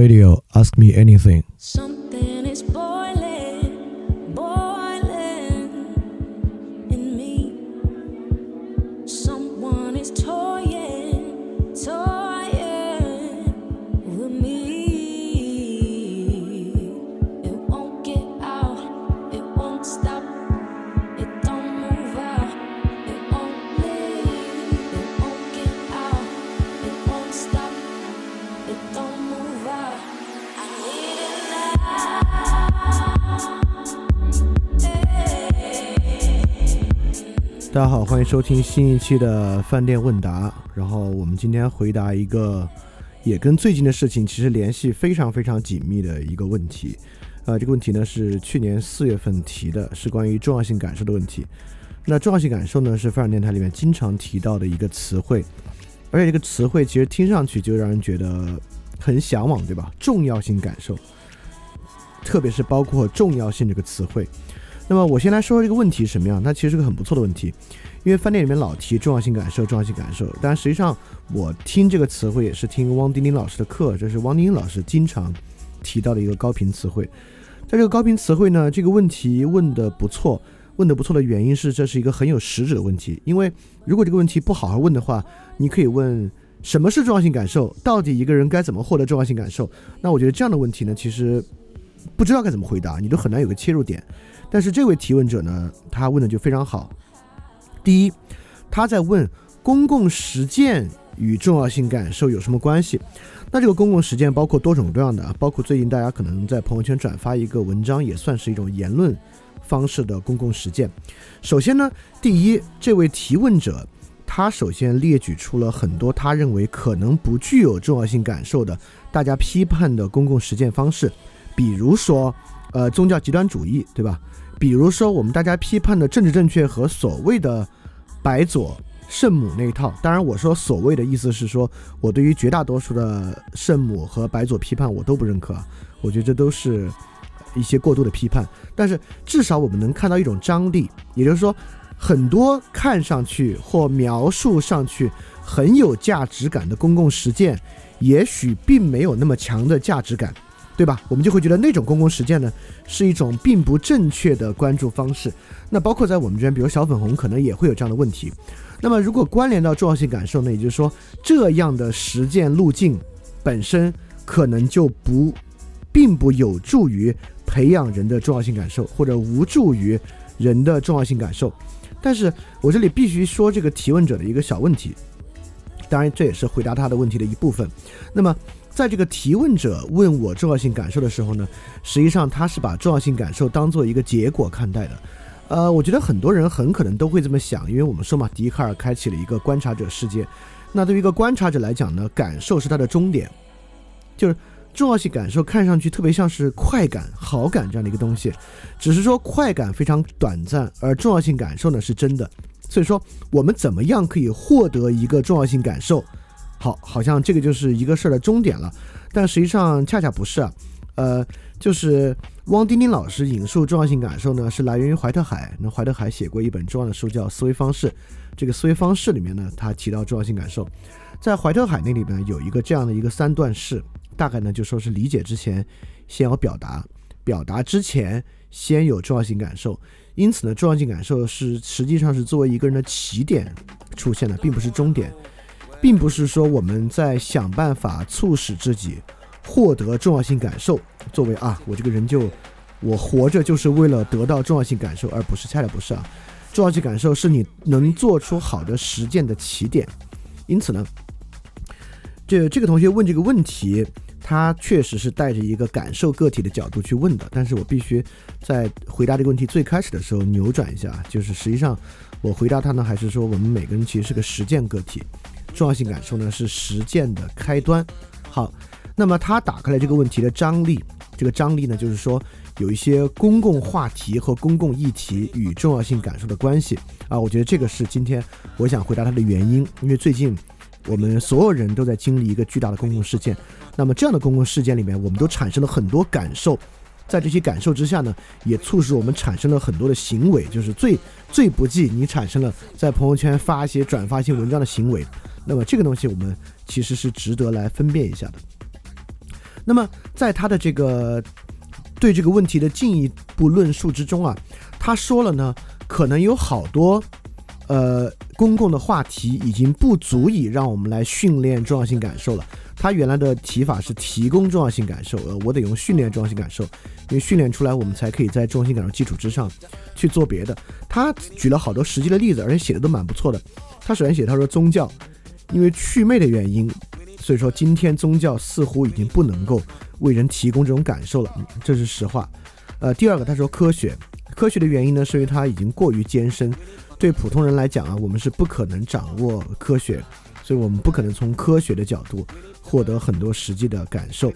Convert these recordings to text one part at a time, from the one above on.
Radio Ask Me Anything。大家好，欢迎收听新一期的饭店问答。然后我们今天回答一个也跟最近的事情其实联系非常非常紧密的一个问题。呃，这个问题呢是去年四月份提的，是关于重要性感受的问题。那重要性感受呢是饭店台里面经常提到的一个词汇，而且这个词汇其实听上去就让人觉得很向往，对吧？重要性感受，特别是包括重要性这个词汇。那么我先来说说这个问题什么样？它其实是个很不错的问题，因为饭店里面老提重要性感受，重要性感受。但实际上我听这个词汇也是听汪丁丁老师的课，这是汪丁丁老师经常提到的一个高频词汇。在这个高频词汇呢，这个问题问的不错，问的不错的原因是这是一个很有实质的问题。因为如果这个问题不好好问的话，你可以问什么是重要性感受，到底一个人该怎么获得重要性感受？那我觉得这样的问题呢，其实不知道该怎么回答，你都很难有个切入点。但是这位提问者呢，他问的就非常好。第一，他在问公共实践与重要性感受有什么关系？那这个公共实践包括多种多样的，包括最近大家可能在朋友圈转发一个文章，也算是一种言论方式的公共实践。首先呢，第一，这位提问者他首先列举出了很多他认为可能不具有重要性感受的大家批判的公共实践方式，比如说呃宗教极端主义，对吧？比如说，我们大家批判的政治正确和所谓的白左圣母那一套，当然我说所谓的意思是说，我对于绝大多数的圣母和白左批判我都不认可，我觉得这都是一些过度的批判。但是至少我们能看到一种张力，也就是说，很多看上去或描述上去很有价值感的公共实践，也许并没有那么强的价值感。对吧？我们就会觉得那种公共实践呢，是一种并不正确的关注方式。那包括在我们这边，比如小粉红，可能也会有这样的问题。那么如果关联到重要性感受呢，也就是说，这样的实践路径本身可能就不，并不有助于培养人的重要性感受，或者无助于人的重要性感受。但是我这里必须说这个提问者的一个小问题，当然这也是回答他的问题的一部分。那么。在这个提问者问我重要性感受的时候呢，实际上他是把重要性感受当做一个结果看待的。呃，我觉得很多人很可能都会这么想，因为我们说嘛，笛卡尔开启了一个观察者世界。那对于一个观察者来讲呢，感受是他的终点，就是重要性感受看上去特别像是快感、好感这样的一个东西，只是说快感非常短暂，而重要性感受呢是真的。所以说，我们怎么样可以获得一个重要性感受？好，好像这个就是一个事儿的终点了，但实际上恰恰不是啊。呃，就是汪丁丁老师引述重要性感受呢，是来源于怀特海。那怀特海写过一本重要的书叫《思维方式》，这个思维方式里面呢，他提到重要性感受，在怀特海那里边有一个这样的一个三段式，大概呢就说是理解之前先有表达，表达之前先有重要性感受，因此呢，重要性感受是实际上是作为一个人的起点出现的，并不是终点。并不是说我们在想办法促使自己获得重要性感受，作为啊，我这个人就我活着就是为了得到重要性感受，而不是恰恰不是啊，重要性感受是你能做出好的实践的起点。因此呢，这这个同学问这个问题，他确实是带着一个感受个体的角度去问的。但是我必须在回答这个问题最开始的时候扭转一下，就是实际上我回答他呢，还是说我们每个人其实是个实践个体。重要性感受呢是实践的开端。好，那么他打开了这个问题的张力，这个张力呢就是说有一些公共话题和公共议题与重要性感受的关系啊。我觉得这个是今天我想回答他的原因，因为最近我们所有人都在经历一个巨大的公共事件，那么这样的公共事件里面，我们都产生了很多感受，在这些感受之下呢，也促使我们产生了很多的行为，就是最最不济你产生了在朋友圈发一些转发一些文章的行为。那么这个东西我们其实是值得来分辨一下的。那么在他的这个对这个问题的进一步论述之中啊，他说了呢，可能有好多呃公共的话题已经不足以让我们来训练重要性感受了。他原来的提法是提供重要性感受，呃，我得用训练重要性感受，因为训练出来我们才可以在重要性感受基础之上去做别的。他举了好多实际的例子，而且写的都蛮不错的。他首先写，他说宗教因为祛魅的原因，所以说今天宗教似乎已经不能够为人提供这种感受了，这是实话。呃，第二个他说科学，科学的原因呢是因为它已经过于艰深，对普通人来讲啊，我们是不可能掌握科学，所以我们不可能从科学的角度。获得很多实际的感受。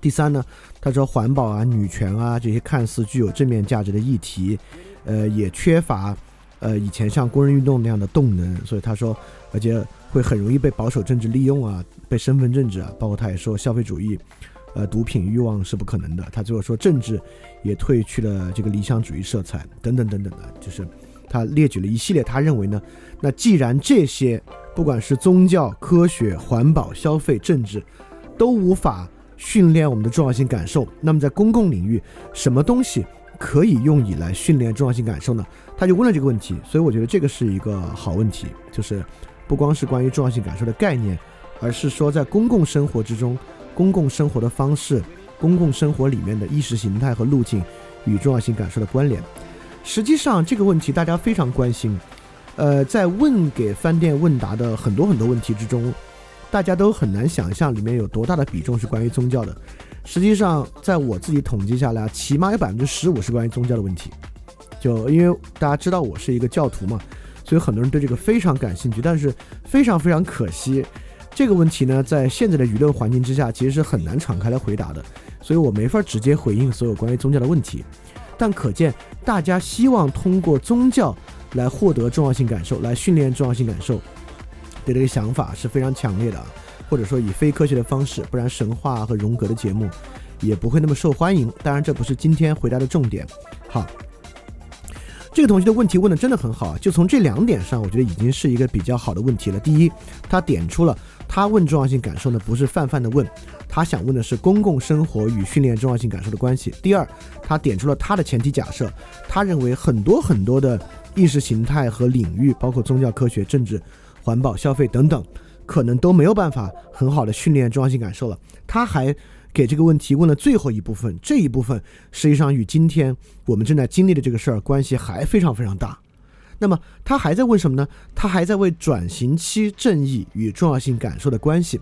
第三呢，他说环保啊、女权啊这些看似具有正面价值的议题，呃，也缺乏呃以前像工人运动那样的动能，所以他说，而且会很容易被保守政治利用啊，被身份政治啊，包括他也说消费主义，呃，毒品欲望是不可能的。他最后说政治也褪去了这个理想主义色彩，等等等等的，就是他列举了一系列他认为呢，那既然这些。不管是宗教、科学、环保、消费、政治，都无法训练我们的重要性感受。那么在公共领域，什么东西可以用以来训练重要性感受呢？他就问了这个问题。所以我觉得这个是一个好问题，就是不光是关于重要性感受的概念，而是说在公共生活之中，公共生活的方式、公共生活里面的意识形态和路径与重要性感受的关联。实际上这个问题大家非常关心。呃，在问给饭店问答的很多很多问题之中，大家都很难想象里面有多大的比重是关于宗教的。实际上，在我自己统计下来，起码有百分之十五是关于宗教的问题。就因为大家知道我是一个教徒嘛，所以很多人对这个非常感兴趣。但是非常非常可惜，这个问题呢，在现在的舆论环境之下，其实是很难敞开来回答的。所以我没法直接回应所有关于宗教的问题。但可见，大家希望通过宗教。来获得重要性感受，来训练重要性感受的这个想法是非常强烈的，或者说以非科学的方式，不然神话和荣格的节目也不会那么受欢迎。当然，这不是今天回答的重点。好，这个同学的问题问的真的很好，就从这两点上，我觉得已经是一个比较好的问题了。第一，他点出了他问重要性感受呢，不是泛泛的问，他想问的是公共生活与训练重要性感受的关系。第二，他点出了他的前提假设，他认为很多很多的。意识形态和领域，包括宗教、科学、政治、环保、消费等等，可能都没有办法很好的训练重要性感受了。他还给这个问题问了最后一部分，这一部分实际上与今天我们正在经历的这个事儿关系还非常非常大。那么他还在问什么呢？他还在为转型期正义与重要性感受的关系。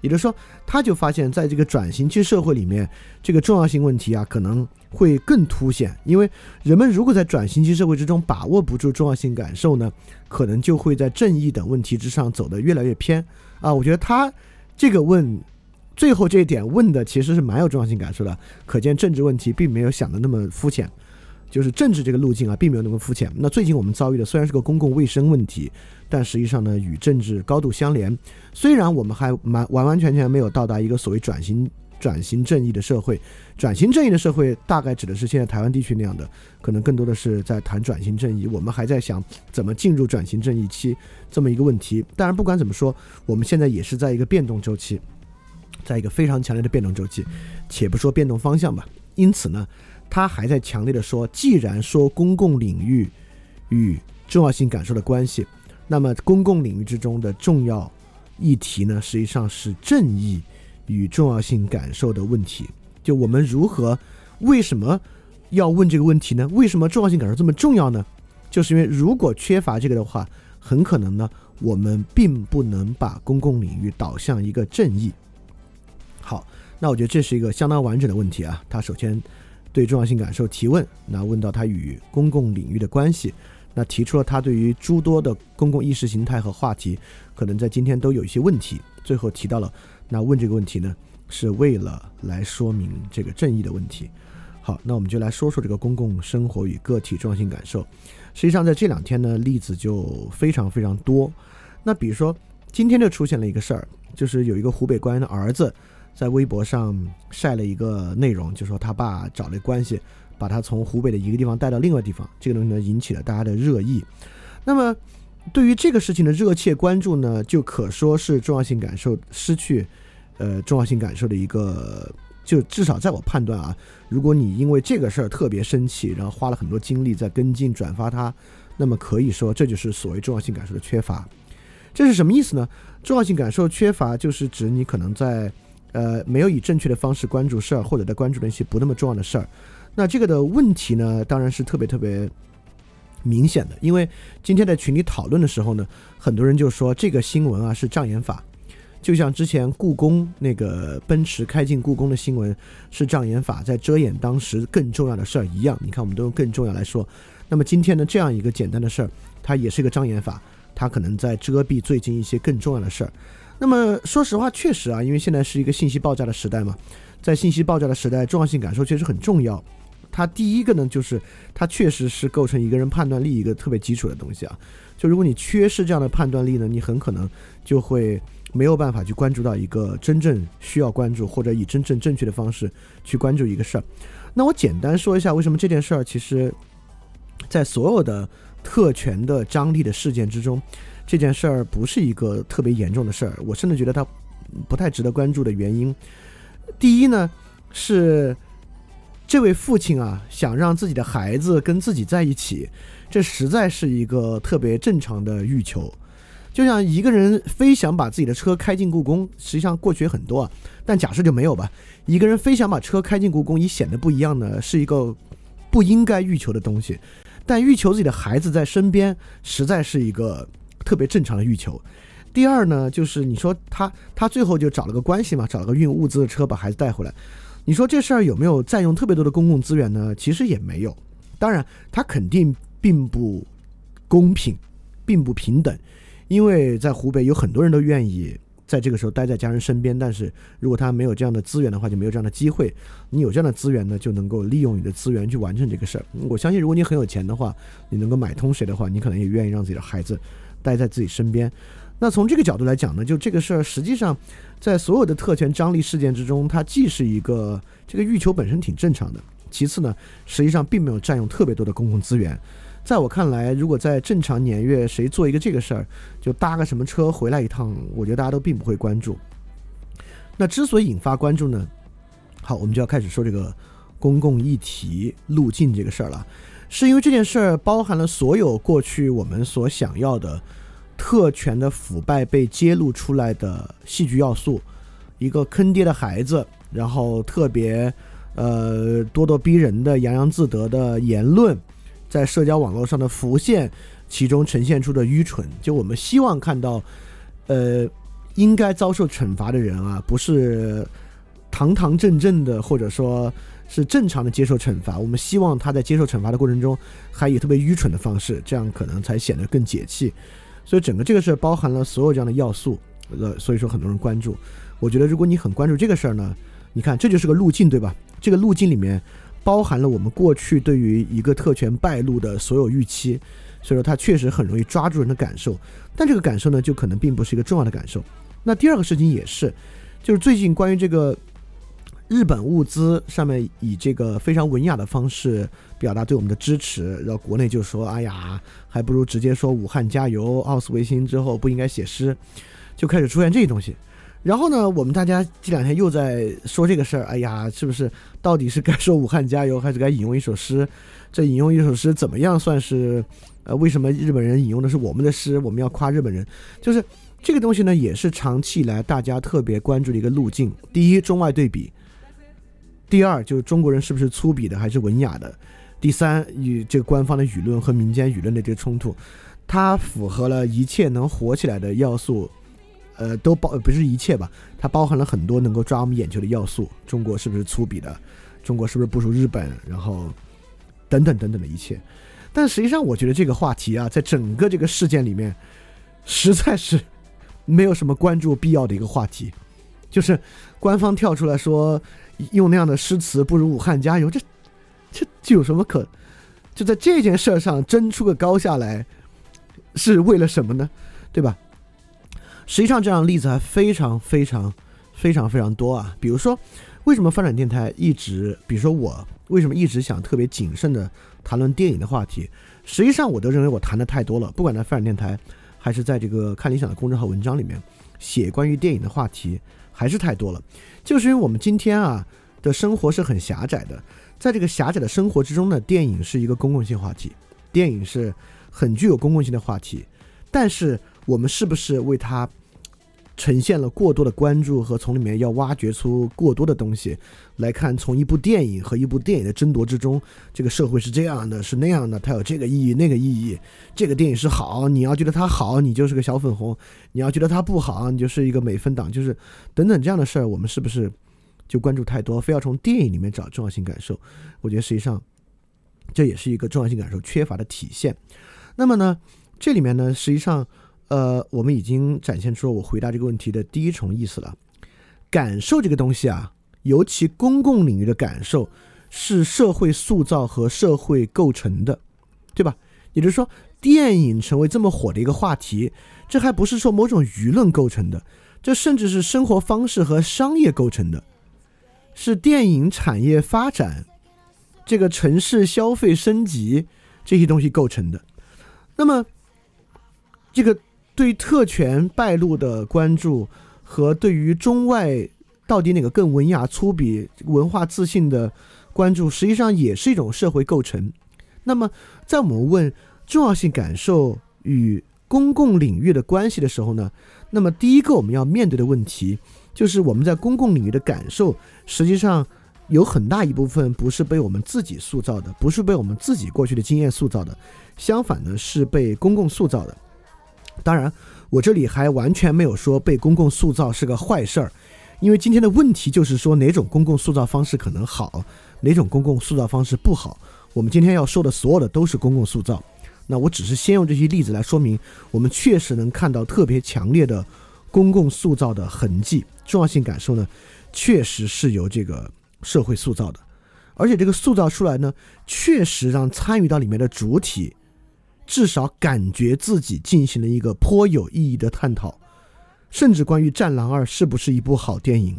也就是说，他就发现，在这个转型期社会里面，这个重要性问题啊，可能会更凸显。因为人们如果在转型期社会之中把握不住重要性感受呢，可能就会在正义等问题之上走得越来越偏啊。我觉得他这个问最后这一点问的其实是蛮有重要性感受的，可见政治问题并没有想的那么肤浅。就是政治这个路径啊，并没有那么肤浅。那最近我们遭遇的虽然是个公共卫生问题，但实际上呢，与政治高度相连。虽然我们还完完完全全没有到达一个所谓转型转型正义的社会，转型正义的社会大概指的是现在台湾地区那样的，可能更多的是在谈转型正义。我们还在想怎么进入转型正义期这么一个问题。当然，不管怎么说，我们现在也是在一个变动周期，在一个非常强烈的变动周期。且不说变动方向吧，因此呢。他还在强烈的说，既然说公共领域与重要性感受的关系，那么公共领域之中的重要议题呢，实际上是正义与重要性感受的问题。就我们如何、为什么要问这个问题呢？为什么重要性感受这么重要呢？就是因为如果缺乏这个的话，很可能呢，我们并不能把公共领域导向一个正义。好，那我觉得这是一个相当完整的问题啊。他首先。对重要性感受提问，那问到他与公共领域的关系，那提出了他对于诸多的公共意识形态和话题，可能在今天都有一些问题。最后提到了，那问这个问题呢，是为了来说明这个正义的问题。好，那我们就来说说这个公共生活与个体重要性感受。实际上，在这两天呢，例子就非常非常多。那比如说，今天就出现了一个事儿，就是有一个湖北官员的儿子。在微博上晒了一个内容，就说他爸找了关系，把他从湖北的一个地方带到另外地方，这个东西呢引起了大家的热议。那么，对于这个事情的热切关注呢，就可说是重要性感受失去，呃重要性感受的一个，就至少在我判断啊，如果你因为这个事儿特别生气，然后花了很多精力在跟进转发它，那么可以说这就是所谓重要性感受的缺乏。这是什么意思呢？重要性感受缺乏就是指你可能在呃没有以正确的方式关注事儿，或者在关注那些不那么重要的事儿。那这个的问题呢，当然是特别特别明显的，因为今天在群里讨论的时候呢，很多人就说这个新闻啊是障眼法，就像之前故宫那个奔驰开进故宫的新闻是障眼法，在遮掩当时更重要的事儿一样。你看，我们都用更重要来说，那么今天的这样一个简单的事儿，它也是一个障眼法，它可能在遮蔽最近一些更重要的事儿。那么说实话，确实啊，因为现在是一个信息爆炸的时代嘛，在信息爆炸的时代，重要性感受确实很重要。它第一个呢，就是它确实是构成一个人判断力一个特别基础的东西啊。就如果你缺失这样的判断力呢，你很可能就会没有办法去关注到一个真正需要关注或者以真正正确的方式去关注一个事儿。那我简单说一下为什么这件事儿，其实，在所有的特权的张力的事件之中，这件事儿不是一个特别严重的事儿。我甚至觉得它不太值得关注的原因，第一呢是。这位父亲啊，想让自己的孩子跟自己在一起，这实在是一个特别正常的欲求。就像一个人非想把自己的车开进故宫，实际上过去很多啊，但假设就没有吧。一个人非想把车开进故宫，以显得不一样呢，是一个不应该欲求的东西。但欲求自己的孩子在身边，实在是一个特别正常的欲求。第二呢，就是你说他他最后就找了个关系嘛，找了个运物资的车把孩子带回来。你说这事儿有没有占用特别多的公共资源呢？其实也没有。当然，他肯定并不公平，并不平等，因为在湖北有很多人都愿意在这个时候待在家人身边。但是如果他没有这样的资源的话，就没有这样的机会。你有这样的资源呢，就能够利用你的资源去完成这个事儿。我相信，如果你很有钱的话，你能够买通谁的话，你可能也愿意让自己的孩子待在自己身边。那从这个角度来讲呢，就这个事儿，实际上在所有的特权张力事件之中，它既是一个这个欲求本身挺正常的，其次呢，实际上并没有占用特别多的公共资源。在我看来，如果在正常年月，谁做一个这个事儿，就搭个什么车回来一趟，我觉得大家都并不会关注。那之所以引发关注呢，好，我们就要开始说这个公共议题路径这个事儿了，是因为这件事儿包含了所有过去我们所想要的。特权的腐败被揭露出来的戏剧要素，一个坑爹的孩子，然后特别呃咄咄逼人的洋洋自得的言论，在社交网络上的浮现，其中呈现出的愚蠢，就我们希望看到，呃，应该遭受惩罚的人啊，不是堂堂正正的，或者说是正常的接受惩罚，我们希望他在接受惩罚的过程中，还以特别愚蠢的方式，这样可能才显得更解气。所以整个这个事儿包含了所有这样的要素，呃，所以说很多人关注。我觉得如果你很关注这个事儿呢，你看这就是个路径，对吧？这个路径里面包含了我们过去对于一个特权败露的所有预期，所以说它确实很容易抓住人的感受。但这个感受呢，就可能并不是一个重要的感受。那第二个事情也是，就是最近关于这个。日本物资上面以这个非常文雅的方式表达对我们的支持，然后国内就说：“哎呀，还不如直接说武汉加油，奥斯维辛之后不应该写诗。”就开始出现这些东西。然后呢，我们大家这两天又在说这个事儿：“哎呀，是不是到底是该说武汉加油，还是该引用一首诗？这引用一首诗怎么样算是？呃，为什么日本人引用的是我们的诗？我们要夸日本人？就是这个东西呢，也是长期以来大家特别关注的一个路径。第一，中外对比。第二就是中国人是不是粗鄙的还是文雅的？第三与这个官方的舆论和民间舆论的这个冲突，它符合了一切能火起来的要素，呃，都包不是一切吧？它包含了很多能够抓我们眼球的要素。中国是不是粗鄙的？中国是不是不如日本？然后等等等等的一切。但实际上，我觉得这个话题啊，在整个这个事件里面，实在是没有什么关注必要的一个话题，就是官方跳出来说。用那样的诗词不如武汉加油，这这这有什么可？就在这件事上争出个高下来，是为了什么呢？对吧？实际上，这样的例子还非常非常非常非常多啊。比如说，为什么发展电台一直，比如说我为什么一直想特别谨慎的谈论电影的话题？实际上，我都认为我谈的太多了，不管在发展电台。还是在这个看理想的公众号文章里面写关于电影的话题，还是太多了。就是因为我们今天啊的生活是很狭窄的，在这个狭窄的生活之中呢，电影是一个公共性话题，电影是很具有公共性的话题，但是我们是不是为它？呈现了过多的关注和从里面要挖掘出过多的东西来看，从一部电影和一部电影的争夺之中，这个社会是这样的，是那样的，它有这个意义那个意义。这个电影是好，你要觉得它好，你就是个小粉红；你要觉得它不好，你就是一个美分党，就是等等这样的事儿，我们是不是就关注太多，非要从电影里面找重要性感受？我觉得实际上这也是一个重要性感受缺乏的体现。那么呢，这里面呢，实际上。呃，我们已经展现出了我回答这个问题的第一重意思了。感受这个东西啊，尤其公共领域的感受，是社会塑造和社会构成的，对吧？也就是说，电影成为这么火的一个话题，这还不是说某种舆论构成的，这甚至是生活方式和商业构成的，是电影产业发展、这个城市消费升级这些东西构成的。那么，这个。对特权败露的关注和对于中外到底哪个更文雅粗鄙、文化自信的关注，实际上也是一种社会构成。那么，在我们问重要性感受与公共领域的关系的时候呢？那么第一个我们要面对的问题就是，我们在公共领域的感受，实际上有很大一部分不是被我们自己塑造的，不是被我们自己过去的经验塑造的，相反呢，是被公共塑造的。当然，我这里还完全没有说被公共塑造是个坏事儿，因为今天的问题就是说哪种公共塑造方式可能好，哪种公共塑造方式不好。我们今天要说的所有的都是公共塑造，那我只是先用这些例子来说明，我们确实能看到特别强烈的公共塑造的痕迹。重要性感受呢，确实是由这个社会塑造的，而且这个塑造出来呢，确实让参与到里面的主体。至少感觉自己进行了一个颇有意义的探讨，甚至关于《战狼二》是不是一部好电影。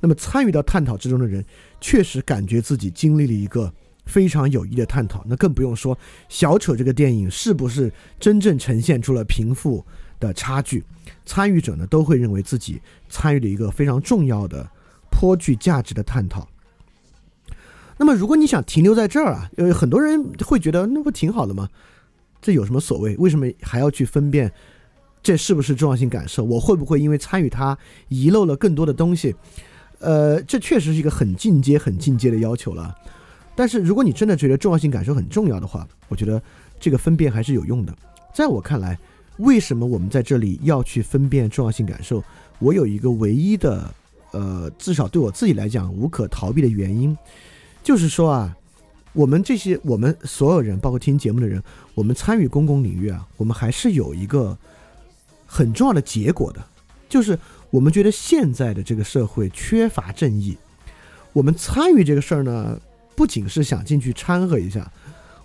那么参与到探讨之中的人，确实感觉自己经历了一个非常有益的探讨。那更不用说小丑这个电影是不是真正呈现出了贫富的差距，参与者呢都会认为自己参与了一个非常重要的、颇具价值的探讨。那么如果你想停留在这儿啊，呃，很多人会觉得那不挺好的吗？这有什么所谓？为什么还要去分辨这是不是重要性感受？我会不会因为参与它遗漏了更多的东西？呃，这确实是一个很进阶、很进阶的要求了。但是如果你真的觉得重要性感受很重要的话，我觉得这个分辨还是有用的。在我看来，为什么我们在这里要去分辨重要性感受？我有一个唯一的，呃，至少对我自己来讲无可逃避的原因，就是说啊。我们这些，我们所有人，包括听节目的人，我们参与公共领域啊，我们还是有一个很重要的结果的，就是我们觉得现在的这个社会缺乏正义。我们参与这个事儿呢，不仅是想进去掺和一下，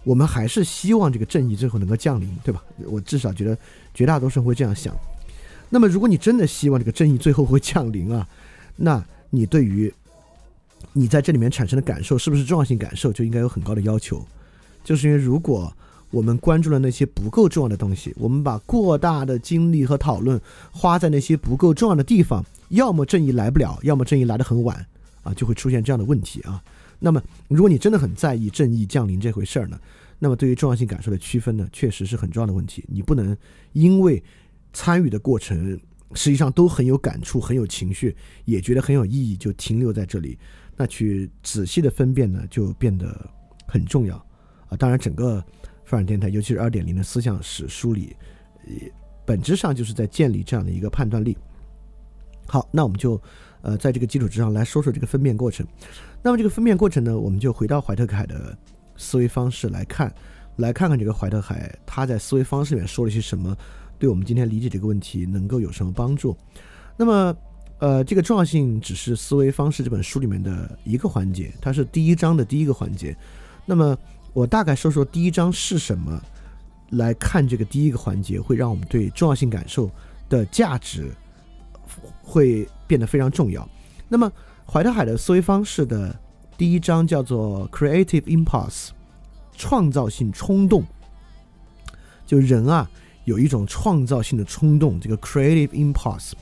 我们还是希望这个正义最后能够降临，对吧？我至少觉得绝大多数人会这样想。那么，如果你真的希望这个正义最后会降临啊，那你对于你在这里面产生的感受是不是重要性感受，就应该有很高的要求。就是因为如果我们关注了那些不够重要的东西，我们把过大的精力和讨论花在那些不够重要的地方，要么正义来不了，要么正义来得很晚，啊，就会出现这样的问题啊。那么，如果你真的很在意正义降临这回事儿呢，那么对于重要性感受的区分呢，确实是很重要的问题。你不能因为参与的过程实际上都很有感触、很有情绪，也觉得很有意义，就停留在这里。那去仔细的分辨呢，就变得很重要啊！当然，整个发展电台，尤其是二点零的思想史梳理，本质上就是在建立这样的一个判断力。好，那我们就呃，在这个基础之上来说说这个分辨过程。那么这个分辨过程呢，我们就回到怀特凯的思维方式来看，来看看这个怀特凯他在思维方式里面说了些什么，对我们今天理解这个问题能够有什么帮助？那么。呃，这个重要性只是思维方式这本书里面的一个环节，它是第一章的第一个环节。那么我大概说说第一章是什么，来看这个第一个环节会让我们对重要性感受的价值会变得非常重要。那么怀特海的思维方式的第一章叫做 Creative Impulse，创造性冲动。就人啊，有一种创造性的冲动，这个 creative impulse。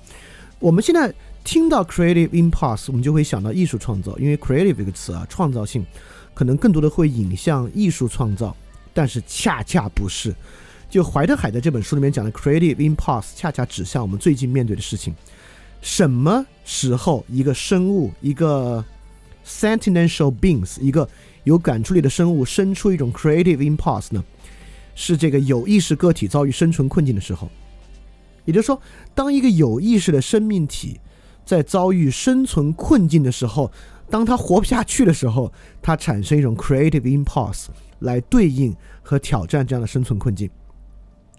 我们现在听到 creative impulse，我们就会想到艺术创造，因为 creative 这个词啊，创造性可能更多的会引向艺术创造，但是恰恰不是。就怀特海在这本书里面讲的 creative impulse，恰恰指向我们最近面对的事情。什么时候一个生物，一个 sentimental beings，一个有感触力的生物生出一种 creative impulse 呢？是这个有意识个体遭遇生存困境的时候。也就是说，当一个有意识的生命体在遭遇生存困境的时候，当他活不下去的时候，他产生一种 creative impulse 来对应和挑战这样的生存困境。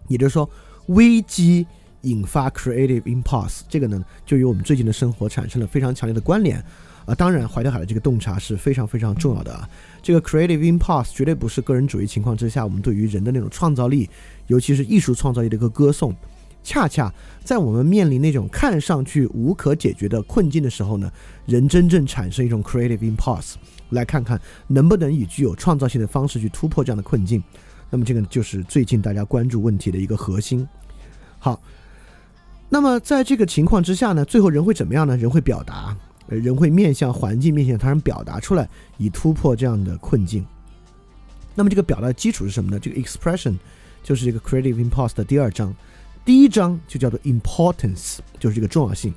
也就是说，危机引发 creative impulse，这个呢，就与我们最近的生活产生了非常强烈的关联。啊，当然，怀特海的这个洞察是非常非常重要的啊。这个 creative impulse 绝对不是个人主义情况之下我们对于人的那种创造力，尤其是艺术创造力的一个歌颂。恰恰在我们面临那种看上去无可解决的困境的时候呢，人真正产生一种 creative impulse，来看看能不能以具有创造性的方式去突破这样的困境。那么这个就是最近大家关注问题的一个核心。好，那么在这个情况之下呢，最后人会怎么样呢？人会表达，人会面向环境，面向他人表达出来，以突破这样的困境。那么这个表达的基础是什么呢？这个 expression 就是这个 creative impulse 的第二章，第一章就叫做 importance，就是这个重要性。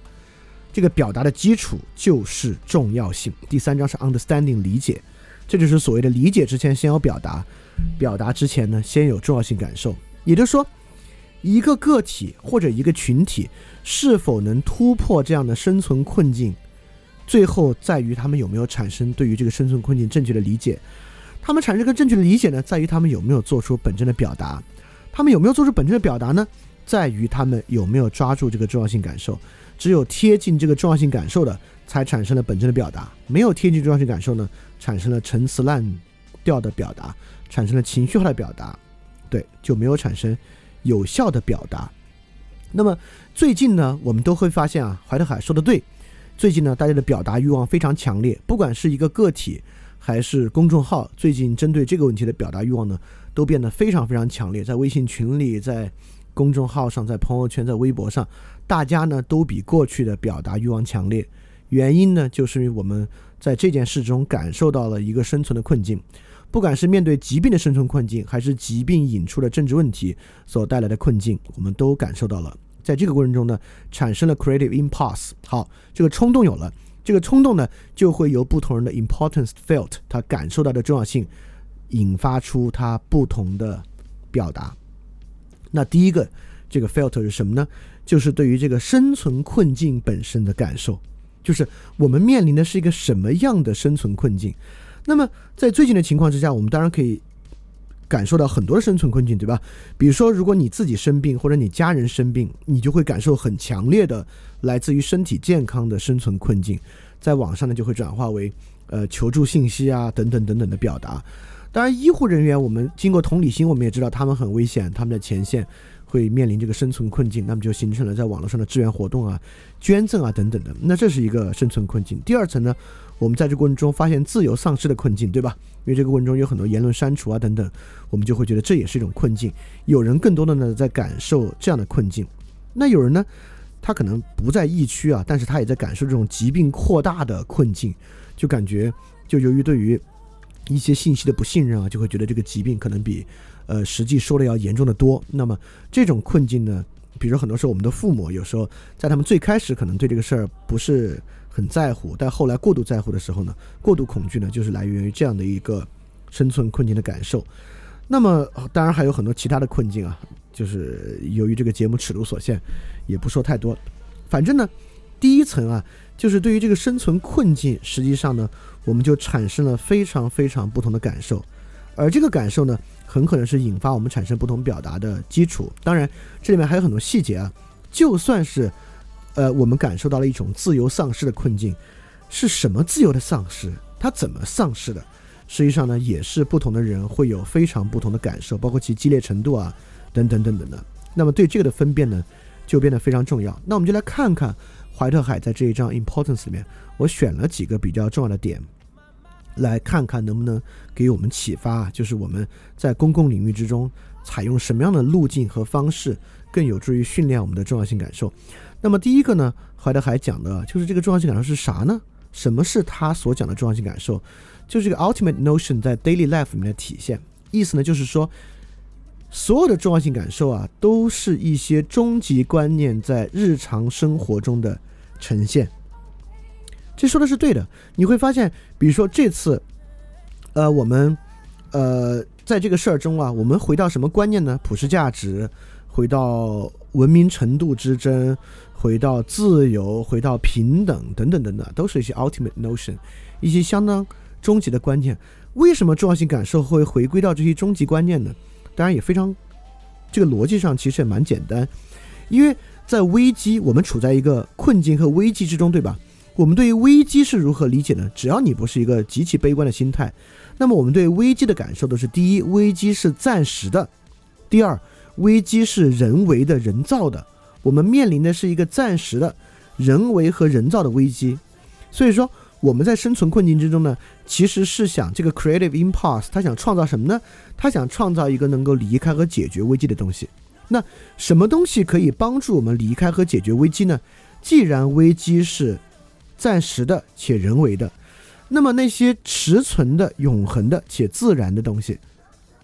这个表达的基础就是重要性。第三章是 understanding 理解，这就是所谓的理解之前先有表达。表达之前呢，先有重要性感受，也就是说，一个个体或者一个群体是否能突破这样的生存困境，最后在于他们有没有产生对于这个生存困境正确的理解。他们产生这个正确的理解呢，在于他们有没有做出本真的表达。他们有没有做出本真的表达呢？在于他们有没有抓住这个重要性感受。只有贴近这个重要性感受的，才产生了本真的表达。没有贴近重要性感受呢，产生了陈词滥调的表达。产生了情绪化的表达，对，就没有产生有效的表达。那么最近呢，我们都会发现啊，怀特海说的对。最近呢，大家的表达欲望非常强烈，不管是一个个体还是公众号，最近针对这个问题的表达欲望呢，都变得非常非常强烈。在微信群里，在公众号上，在朋友圈，在微博上，大家呢都比过去的表达欲望强烈。原因呢，就是因为我们在这件事中感受到了一个生存的困境。不管是面对疾病的生存困境，还是疾病引出的政治问题所带来的困境，我们都感受到了。在这个过程中呢，产生了 creative impulse。好，这个冲动有了，这个冲动呢，就会由不同人的 importance felt，他感受到的重要性，引发出他不同的表达。那第一个这个 felt 是什么呢？就是对于这个生存困境本身的感受，就是我们面临的是一个什么样的生存困境。那么，在最近的情况之下，我们当然可以感受到很多的生存困境，对吧？比如说，如果你自己生病，或者你家人生病，你就会感受很强烈的来自于身体健康的生存困境。在网上呢，就会转化为呃求助信息啊等等等等的表达。当然，医护人员我们经过同理心，我们也知道他们很危险，他们的前线会面临这个生存困境，那么就形成了在网络上的支援活动啊、捐赠啊等等的。那这是一个生存困境。第二层呢？我们在这过程中发现自由丧失的困境，对吧？因为这个过程中有很多言论删除啊等等，我们就会觉得这也是一种困境。有人更多的呢在感受这样的困境，那有人呢，他可能不在疫区啊，但是他也在感受这种疾病扩大的困境，就感觉就由于对于一些信息的不信任啊，就会觉得这个疾病可能比呃实际说的要严重的多。那么这种困境呢，比如很多时候我们的父母有时候在他们最开始可能对这个事儿不是。很在乎，但后来过度在乎的时候呢，过度恐惧呢，就是来源于这样的一个生存困境的感受。那么，当然还有很多其他的困境啊，就是由于这个节目尺度所限，也不说太多。反正呢，第一层啊，就是对于这个生存困境，实际上呢，我们就产生了非常非常不同的感受，而这个感受呢，很可能是引发我们产生不同表达的基础。当然，这里面还有很多细节啊，就算是。呃，我们感受到了一种自由丧失的困境，是什么自由的丧失？它怎么丧失的？实际上呢，也是不同的人会有非常不同的感受，包括其激烈程度啊，等等等等的。那么对这个的分辨呢，就变得非常重要。那我们就来看看怀特海在这一章 importance 里面，我选了几个比较重要的点，来看看能不能给我们启发，就是我们在公共领域之中采用什么样的路径和方式更有助于训练我们的重要性感受？那么第一个呢，怀德海讲的就是这个重要性感受是啥呢？什么是他所讲的重要性感受？就是这个 ultimate notion 在 daily life 里面的体现。意思呢，就是说所有的重要性感受啊，都是一些终极观念在日常生活中的呈现。这说的是对的。你会发现，比如说这次，呃，我们，呃，在这个事儿中啊，我们回到什么观念呢？普世价值，回到文明程度之争，回到自由，回到平等，等等等等，都是一些 ultimate notion，一些相当终极的观念。为什么重要性感受会回归到这些终极观念呢？当然也非常，这个逻辑上其实也蛮简单，因为在危机，我们处在一个困境和危机之中，对吧？我们对于危机是如何理解呢？只要你不是一个极其悲观的心态，那么我们对危机的感受都是：第一，危机是暂时的；第二，危机是人为的、人造的。我们面临的是一个暂时的、人为和人造的危机。所以说，我们在生存困境之中呢，其实是想这个 creative impulse，他想创造什么呢？他想创造一个能够离开和解决危机的东西。那什么东西可以帮助我们离开和解决危机呢？既然危机是暂时的且人为的，那么那些持存的、永恒的且自然的东西，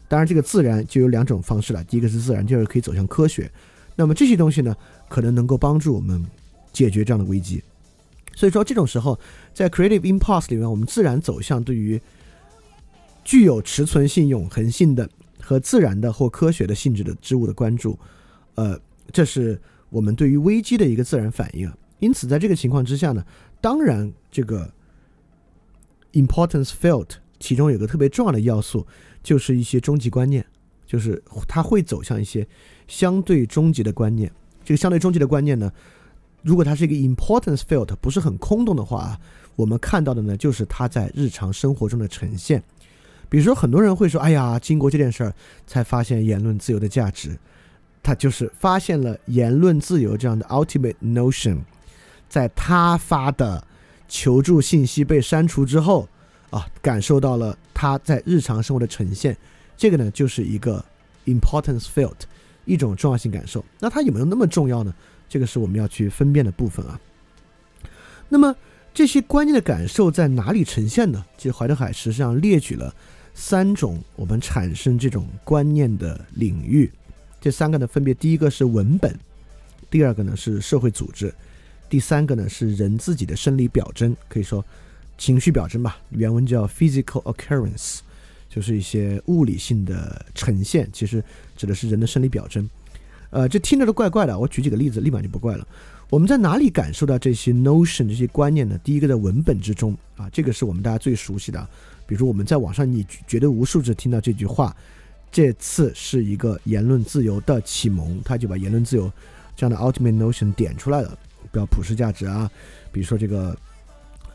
当然这个自然就有两种方式了。第一个是自然，第二个可以走向科学。那么这些东西呢，可能能够帮助我们解决这样的危机。所以说这种时候，在 creative impulse 里面，我们自然走向对于具有持存性、永恒性的和自然的或科学的性质的植物的关注。呃，这是我们对于危机的一个自然反应。因此，在这个情况之下呢。当然，这个 importance felt 其中有个特别重要的要素，就是一些终极观念，就是它会走向一些相对终极的观念。这个相对终极的观念呢，如果它是一个 importance felt 不是很空洞的话，我们看到的呢，就是它在日常生活中的呈现。比如说，很多人会说：“哎呀，经过这件事儿，才发现言论自由的价值。”他就是发现了言论自由这样的 ultimate notion。在他发的求助信息被删除之后，啊，感受到了他在日常生活的呈现，这个呢就是一个 importance felt，一种重要性感受。那它有没有那么重要呢？这个是我们要去分辨的部分啊。那么这些关键的感受在哪里呈现呢？其实怀特海实际上列举了三种我们产生这种观念的领域，这三个呢分别第一个是文本，第二个呢是社会组织。第三个呢是人自己的生理表征，可以说情绪表征吧。原文叫 physical occurrence，就是一些物理性的呈现，其实指的是人的生理表征。呃，这听着都怪怪的。我举几个例子，立马就不怪了。我们在哪里感受到这些 notion 这些观念呢？第一个在文本之中啊，这个是我们大家最熟悉的。比如我们在网上，你绝对无数次听到这句话。这次是一个言论自由的启蒙，他就把言论自由这样的 ultimate notion 点出来了。比较普世价值啊，比如说这个，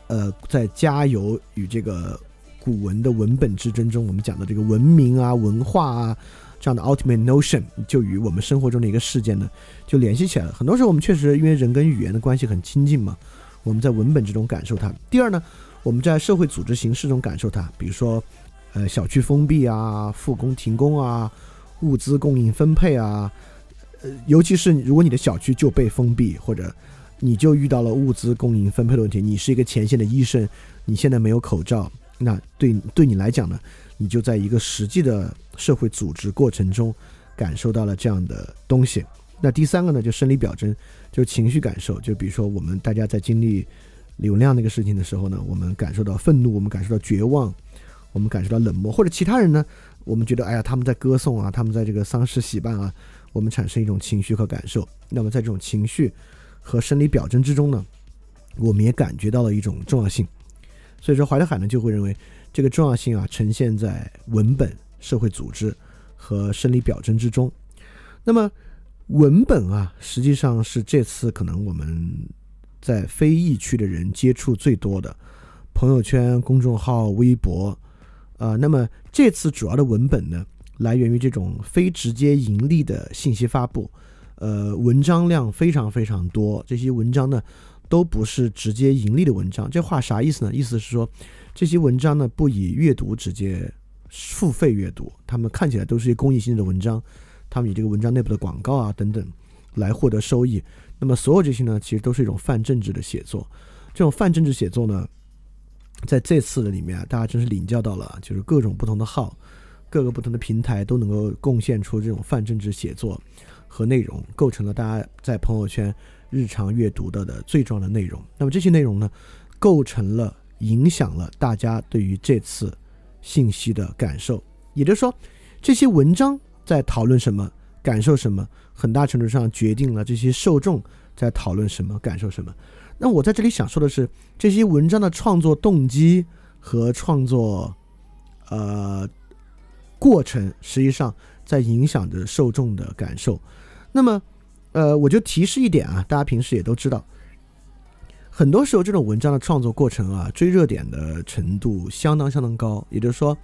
呃，在加油与这个古文的文本之争中，我们讲的这个文明啊、文化啊这样的 ultimate notion，就与我们生活中的一个事件呢，就联系起来了。很多时候我们确实因为人跟语言的关系很亲近嘛，我们在文本之中感受它。第二呢，我们在社会组织形式中感受它，比如说，呃，小区封闭啊、复工停工啊、物资供应分配啊，呃，尤其是如果你的小区就被封闭或者。你就遇到了物资供应分配的问题。你是一个前线的医生，你现在没有口罩，那对对你来讲呢？你就在一个实际的社会组织过程中感受到了这样的东西。那第三个呢，就生理表征，就情绪感受。就比如说，我们大家在经历流量那个事情的时候呢，我们感受到愤怒，我们感受到绝望，我们感受到冷漠，或者其他人呢，我们觉得哎呀，他们在歌颂啊，他们在这个丧事喜办啊，我们产生一种情绪和感受。那么在这种情绪。和生理表征之中呢，我们也感觉到了一种重要性，所以说怀特海呢就会认为这个重要性啊呈现在文本、社会组织和生理表征之中。那么文本啊，实际上是这次可能我们在非疫区的人接触最多的朋友圈、公众号、微博啊。那么这次主要的文本呢，来源于这种非直接盈利的信息发布。呃，文章量非常非常多，这些文章呢都不是直接盈利的文章。这话啥意思呢？意思是说，这些文章呢不以阅读直接付费阅读，他们看起来都是一些公益性的文章，他们以这个文章内部的广告啊等等来获得收益。那么所有这些呢，其实都是一种泛政治的写作。这种泛政治写作呢，在这次的里面，大家真是领教到了，就是各种不同的号、各个不同的平台都能够贡献出这种泛政治写作和内容，构成了大家在朋友圈日常阅读的的最重要的内容。那么这些内容呢，构成了影响了大家对于这次信息的感受。也就是说，这些文章在讨论什么、感受什么，很大程度上决定了这些受众在讨论什么、感受什么。那我在这里想说的是，这些文章的创作动机和创作，呃，过程实际上在影响着受众的感受。那么，呃，我就提示一点啊，大家平时也都知道，很多时候这种文章的创作过程啊，追热点的程度相当相当高。也就是说，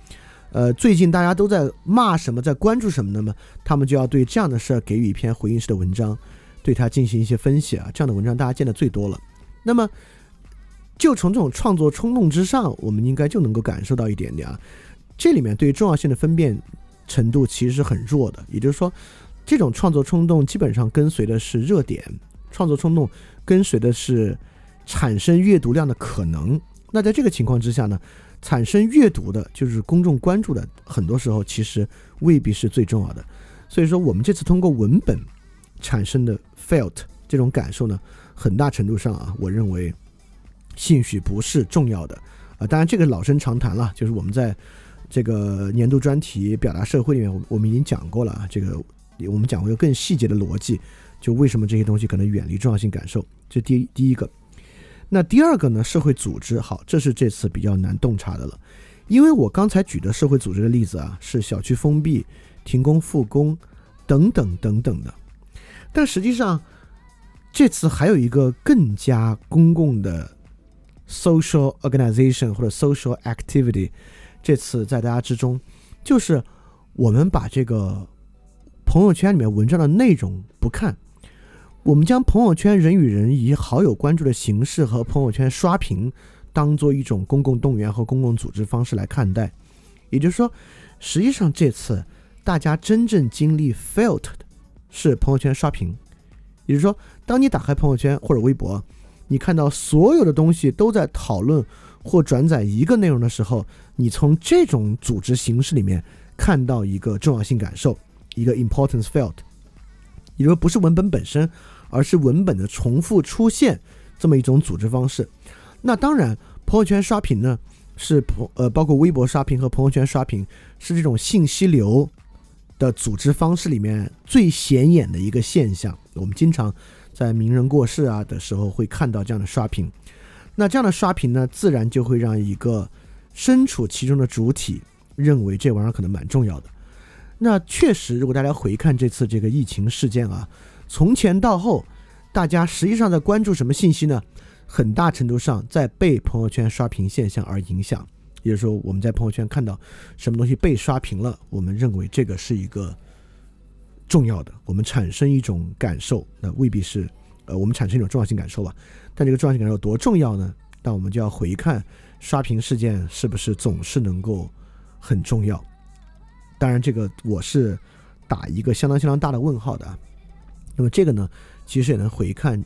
呃，最近大家都在骂什么，在关注什么那？么他们就要对这样的事儿给予一篇回应式的文章，对它进行一些分析啊。这样的文章大家见的最多了。那么，就从这种创作冲动之上，我们应该就能够感受到一点点啊，这里面对于重要性的分辨程度其实是很弱的。也就是说，这种创作冲动基本上跟随的是热点，创作冲动跟随的是产生阅读量的可能。那在这个情况之下呢，产生阅读的就是公众关注的，很多时候其实未必是最重要的。所以说，我们这次通过文本产生的 felt 这种感受呢。很大程度上啊，我认为兴许不是重要的啊。当然，这个老生常谈了，就是我们在这个年度专题表达社会里面，我我们已经讲过了啊。这个我们讲过一个更细节的逻辑，就为什么这些东西可能远离重要性感受。这第第一个。那第二个呢？社会组织，好，这是这次比较难洞察的了，因为我刚才举的社会组织的例子啊，是小区封闭、停工复工等等等等的，但实际上。这次还有一个更加公共的 social organization 或者 social activity，这次在大家之中，就是我们把这个朋友圈里面文章的内容不看，我们将朋友圈人与人以好友关注的形式和朋友圈刷屏当做一种公共动员和公共组织方式来看待。也就是说，实际上这次大家真正经历 felt 的是朋友圈刷屏。也就是说，当你打开朋友圈或者微博，你看到所有的东西都在讨论或转载一个内容的时候，你从这种组织形式里面看到一个重要性感受，一个 importance felt。也就是，不是文本本身，而是文本的重复出现这么一种组织方式。那当然，朋友圈刷屏呢，是朋呃包括微博刷屏和朋友圈刷屏，是这种信息流。的组织方式里面最显眼的一个现象，我们经常在名人过世啊的时候会看到这样的刷屏。那这样的刷屏呢，自然就会让一个身处其中的主体认为这玩意儿可能蛮重要的。那确实，如果大家回看这次这个疫情事件啊，从前到后，大家实际上在关注什么信息呢？很大程度上在被朋友圈刷屏现象而影响。也就是说，我们在朋友圈看到什么东西被刷屏了，我们认为这个是一个重要的，我们产生一种感受，那未必是呃，我们产生一种重要性感受吧。但这个重要性感受有多重要呢？那我们就要回看刷屏事件是不是总是能够很重要。当然，这个我是打一个相当相当大的问号的。那么这个呢，其实也能回看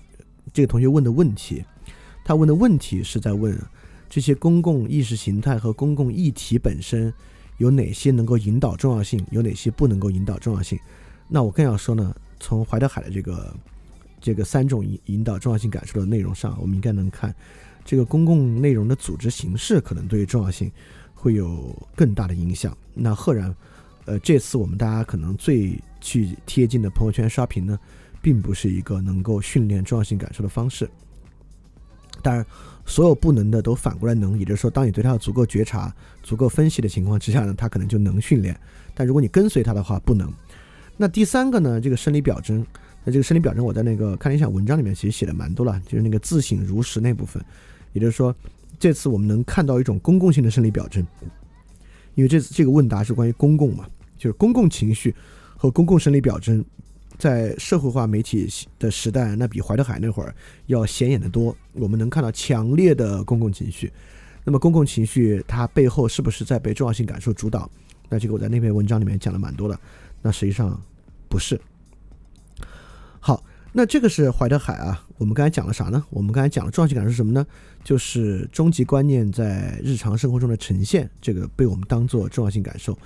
这个同学问的问题，他问的问题是在问。这些公共意识形态和公共议题本身有哪些能够引导重要性，有哪些不能够引导重要性？那我更要说呢，从怀德海的这个这个三种引引导重要性感受的内容上，我们应该能看这个公共内容的组织形式可能对于重要性会有更大的影响。那赫然，呃，这次我们大家可能最去贴近的朋友圈刷屏呢，并不是一个能够训练重要性感受的方式。当然。所有不能的都反过来能，也就是说，当你对它有足够觉察、足够分析的情况之下呢，它可能就能训练。但如果你跟随它的话，不能。那第三个呢？这个生理表征，那这个生理表征，我在那个看了一下文章里面其实写的蛮多了，就是那个自省如实那部分。也就是说，这次我们能看到一种公共性的生理表征，因为这次这个问答是关于公共嘛，就是公共情绪和公共生理表征。在社会化媒体的时代，那比怀特海那会儿要显眼的多。我们能看到强烈的公共情绪，那么公共情绪它背后是不是在被重要性感受主导？那这个我在那篇文章里面讲了蛮多的。那实际上不是。好，那这个是怀特海啊。我们刚才讲了啥呢？我们刚才讲了重要性感受是什么呢？就是终极观念在日常生活中的呈现，这个被我们当做重要性感受。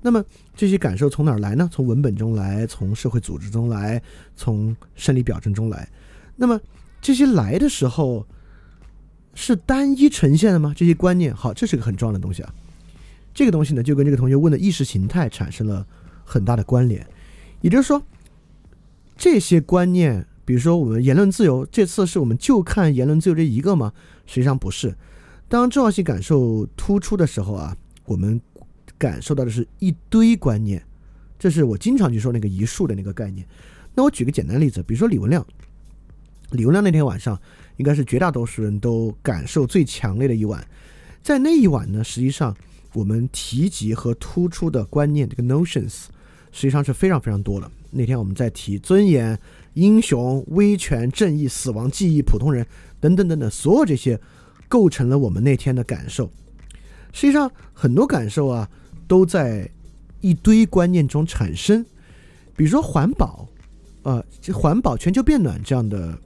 那么这些感受从哪儿来呢？从文本中来，从社会组织中来，从生理表征中来。那么这些来的时候是单一呈现的吗？这些观念，好，这是个很重要的东西啊。这个东西呢，就跟这个同学问的意识形态产生了。很大的关联，也就是说，这些观念，比如说我们言论自由，这次是我们就看言论自由这一个吗？实际上不是。当重要性感受突出的时候啊，我们感受到的是一堆观念，这是我经常去说那个一束的那个概念。那我举个简单例子，比如说李文亮，李文亮那天晚上应该是绝大多数人都感受最强烈的一晚，在那一晚呢，实际上我们提及和突出的观念，这个 notions。实际上是非常非常多的。那天我们在提尊严、英雄、威权、正义、死亡、记忆、普通人等等等等，所有这些构成了我们那天的感受。实际上很多感受啊，都在一堆观念中产生。比如说环保，呃，环保、全球变暖这样的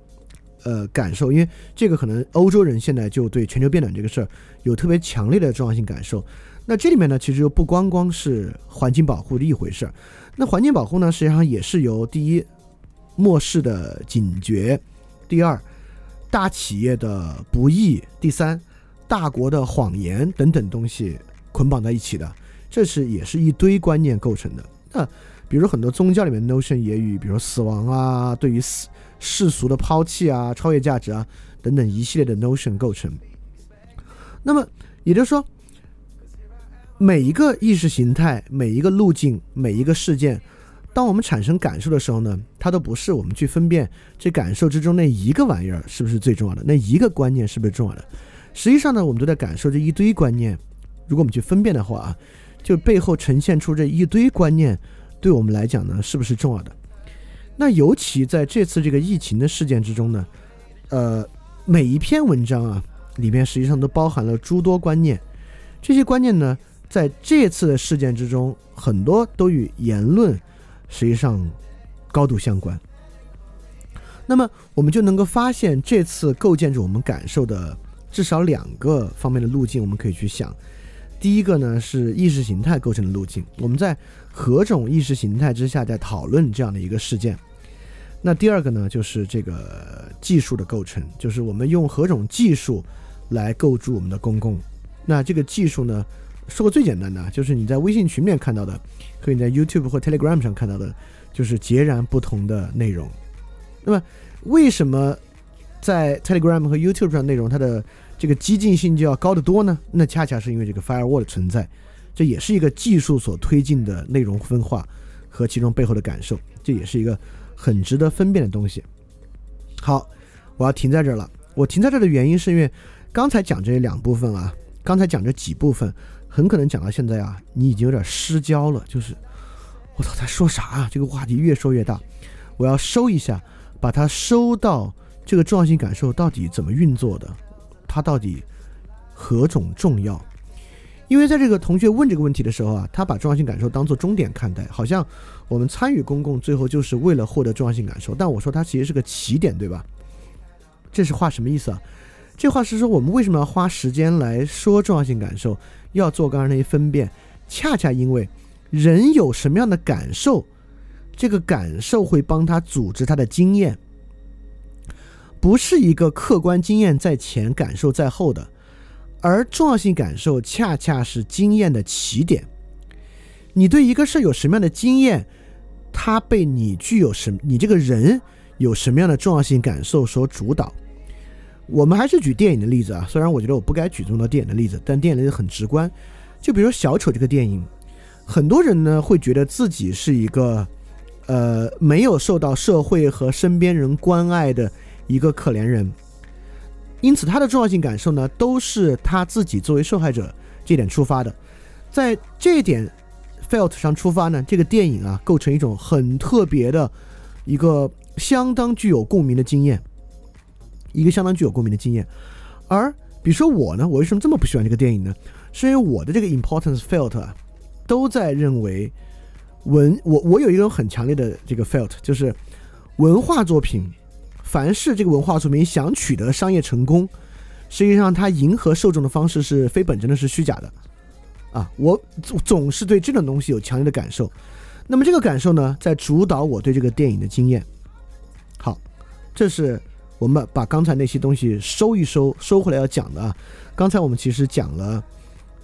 呃感受，因为这个可能欧洲人现在就对全球变暖这个事儿有特别强烈的重要性感受。那这里面呢，其实又不光光是环境保护的一回事儿。那环境保护呢，实际上也是由第一末世的警觉，第二大企业的不义，第三大国的谎言等等东西捆绑在一起的。这是也是一堆观念构成的。那比如很多宗教里面 notion 也与，比如死亡啊，对于世世俗的抛弃啊，超越价值啊等等一系列的 notion 构成。那么也就是说。每一个意识形态、每一个路径、每一个事件，当我们产生感受的时候呢，它都不是我们去分辨这感受之中那一个玩意儿是不是最重要的，那一个观念是不是重要的。实际上呢，我们都在感受这一堆观念。如果我们去分辨的话啊，就背后呈现出这一堆观念，对我们来讲呢，是不是重要的？那尤其在这次这个疫情的事件之中呢，呃，每一篇文章啊，里面实际上都包含了诸多观念，这些观念呢。在这次的事件之中，很多都与言论实际上高度相关。那么，我们就能够发现，这次构建着我们感受的至少两个方面的路径，我们可以去想。第一个呢，是意识形态构成的路径，我们在何种意识形态之下在讨论这样的一个事件。那第二个呢，就是这个技术的构成，就是我们用何种技术来构筑我们的公共。那这个技术呢？说个最简单的，就是你在微信群里面看到的，和你在 YouTube 或 Telegram 上看到的，就是截然不同的内容。那么，为什么在 Telegram 和 YouTube 上内容它的这个激进性就要高得多呢？那恰恰是因为这个 Firewall 的存在，这也是一个技术所推进的内容分化和其中背后的感受，这也是一个很值得分辨的东西。好，我要停在这儿了。我停在这儿的原因是因为刚才讲这两部分啊，刚才讲这几部分。很可能讲到现在啊，你已经有点失焦了。就是我操，在说啥啊？这个话题越说越大，我要收一下，把它收到这个重要性感受到底怎么运作的，它到底何种重要？因为在这个同学问这个问题的时候啊，他把重要性感受当做终点看待，好像我们参与公共最后就是为了获得重要性感受。但我说它其实是个起点，对吧？这是话什么意思啊？这话是说我们为什么要花时间来说重要性感受？要做刚才那些分辨，恰恰因为人有什么样的感受，这个感受会帮他组织他的经验，不是一个客观经验在前，感受在后的，而重要性感受恰恰是经验的起点。你对一个事有什么样的经验，它被你具有什，你这个人有什么样的重要性感受所主导。我们还是举电影的例子啊，虽然我觉得我不该举这么多电影的例子，但电影例子很直观。就比如说小丑这个电影，很多人呢会觉得自己是一个，呃，没有受到社会和身边人关爱的一个可怜人，因此他的重要性感受呢都是他自己作为受害者这点出发的。在这点 felt 上出发呢，这个电影啊构成一种很特别的一个相当具有共鸣的经验。一个相当具有共鸣的经验，而比如说我呢，我为什么这么不喜欢这个电影呢？是因为我的这个 importance felt 啊，都在认为文我我有一种很强烈的这个 felt，就是文化作品，凡是这个文化作品想取得商业成功，实际上它迎合受众的方式是非本真的，是虚假的。啊，我总是对这种东西有强烈的感受。那么这个感受呢，在主导我对这个电影的经验。好，这是我们把刚才那些东西收一收，收回来要讲的啊。刚才我们其实讲了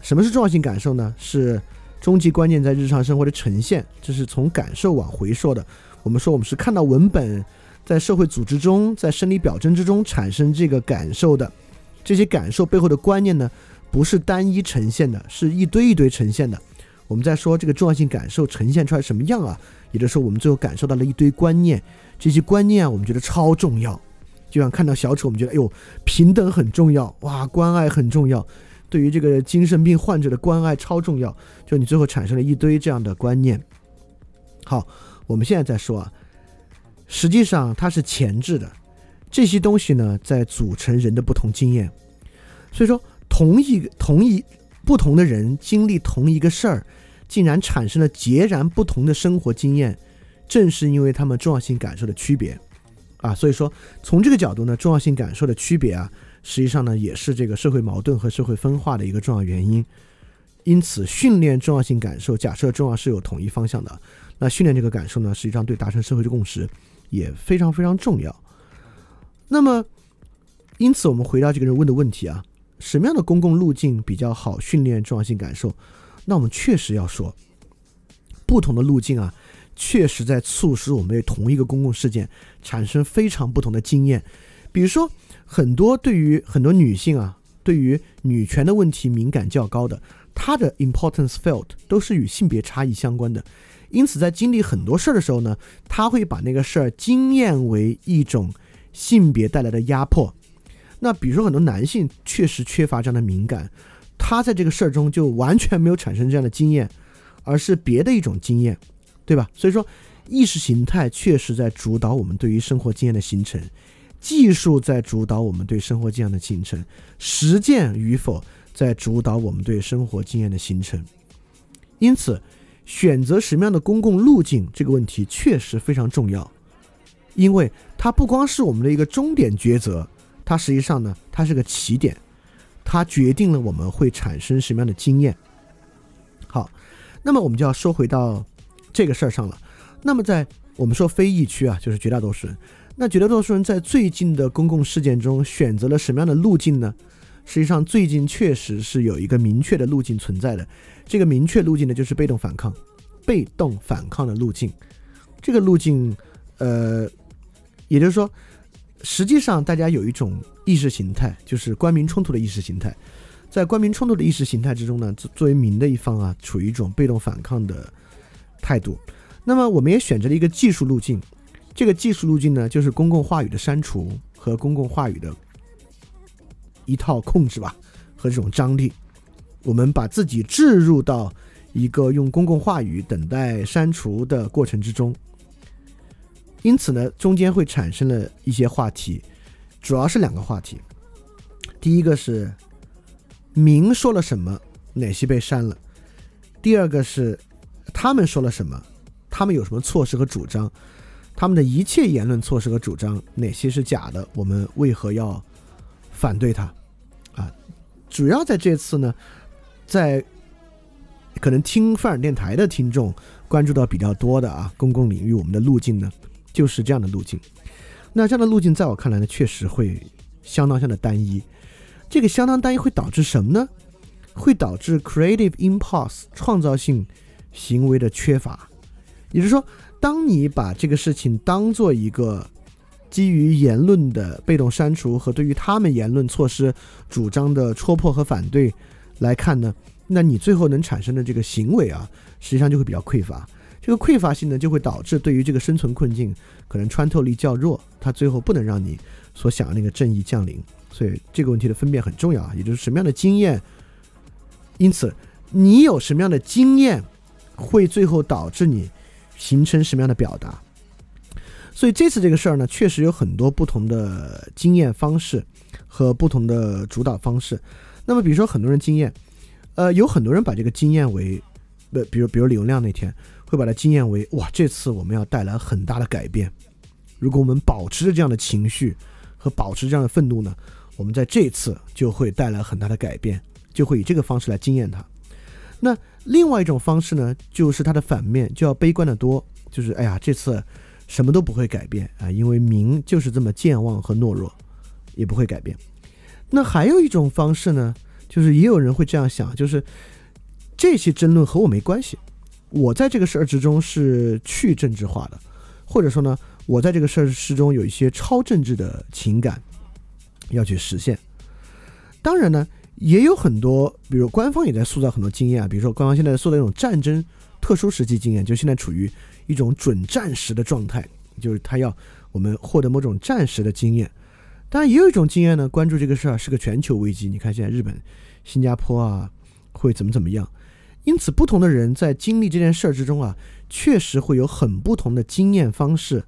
什么是重要性感受呢？是终极观念在日常生活的呈现，这是从感受往回说的。我们说我们是看到文本在社会组织中，在生理表征之中产生这个感受的，这些感受背后的观念呢？不是单一呈现的，是一堆一堆呈现的。我们在说这个重要性感受呈现出来什么样啊？也就是说，我们最后感受到了一堆观念，这些观念啊，我们觉得超重要。就像看到小丑，我们觉得哎呦，平等很重要，哇，关爱很重要，对于这个精神病患者的关爱超重要。就你最后产生了一堆这样的观念。好，我们现在再说啊，实际上它是前置的，这些东西呢，在组成人的不同经验，所以说。同一同一不同的人经历同一个事儿，竟然产生了截然不同的生活经验，正是因为他们重要性感受的区别啊。所以说，从这个角度呢，重要性感受的区别啊，实际上呢，也是这个社会矛盾和社会分化的一个重要原因。因此，训练重要性感受，假设重要是有统一方向的，那训练这个感受呢，实际上对达成社会的共识也非常非常重要。那么，因此我们回答这个人问的问题啊。什么样的公共路径比较好训练重要性感受？那我们确实要说，不同的路径啊，确实在促使我们对同一个公共事件产生非常不同的经验。比如说，很多对于很多女性啊，对于女权的问题敏感较高的，她的 importance felt 都是与性别差异相关的。因此，在经历很多事儿的时候呢，她会把那个事儿经验为一种性别带来的压迫。那比如说，很多男性确实缺乏这样的敏感，他在这个事儿中就完全没有产生这样的经验，而是别的一种经验，对吧？所以说，意识形态确实在主导我们对于生活经验的形成，技术在主导我们对生活经验的形成，实践与否在主导我们对生活经验的形成。因此，选择什么样的公共路径这个问题确实非常重要，因为它不光是我们的一个终点抉择。它实际上呢，它是个起点，它决定了我们会产生什么样的经验。好，那么我们就要说回到这个事儿上了。那么在我们说非疫区啊，就是绝大多数人。那绝大多数人在最近的公共事件中选择了什么样的路径呢？实际上，最近确实是有一个明确的路径存在的。这个明确路径呢，就是被动反抗，被动反抗的路径。这个路径，呃，也就是说。实际上，大家有一种意识形态，就是官民冲突的意识形态。在官民冲突的意识形态之中呢，作为民的一方啊，处于一种被动反抗的态度。那么，我们也选择了一个技术路径。这个技术路径呢，就是公共话语的删除和公共话语的一套控制吧，和这种张力。我们把自己置入到一个用公共话语等待删除的过程之中。因此呢，中间会产生了一些话题，主要是两个话题。第一个是明说了什么，哪些被删了；第二个是他们说了什么，他们有什么措施和主张，他们的一切言论、措施和主张哪些是假的，我们为何要反对他？啊，主要在这次呢，在可能听范尔电台的听众关注到比较多的啊，公共领域我们的路径呢。就是这样的路径，那这样的路径在我看来呢，确实会相当相当的单一。这个相当单一会导致什么呢？会导致 creative impulse 创造性行为的缺乏。也就是说，当你把这个事情当做一个基于言论的被动删除和对于他们言论措施主张的戳破和反对来看呢，那你最后能产生的这个行为啊，实际上就会比较匮乏。这个匮乏性呢，就会导致对于这个生存困境可能穿透力较弱，它最后不能让你所想的那个正义降临。所以这个问题的分辨很重要啊，也就是什么样的经验，因此你有什么样的经验，会最后导致你形成什么样的表达。所以这次这个事儿呢，确实有很多不同的经验方式和不同的主导方式。那么比如说很多人经验，呃，有很多人把这个经验为不，比如比如李文亮那天会把它经验为哇，这次我们要带来很大的改变。如果我们保持着这样的情绪和保持这样的愤怒呢，我们在这次就会带来很大的改变，就会以这个方式来经验它。那另外一种方式呢，就是它的反面，就要悲观的多，就是哎呀，这次什么都不会改变啊，因为民就是这么健忘和懦弱，也不会改变。那还有一种方式呢，就是也有人会这样想，就是这些争论和我没关系，我在这个事儿之中是去政治化的，或者说呢，我在这个事儿之中有一些超政治的情感要去实现。当然呢。也有很多，比如官方也在塑造很多经验啊，比如说官方现在塑造一种战争特殊时期经验，就现在处于一种准战时的状态，就是他要我们获得某种战时的经验。当然，也有一种经验呢，关注这个事儿是个全球危机。你看现在日本、新加坡啊，会怎么怎么样？因此，不同的人在经历这件事儿之中啊，确实会有很不同的经验方式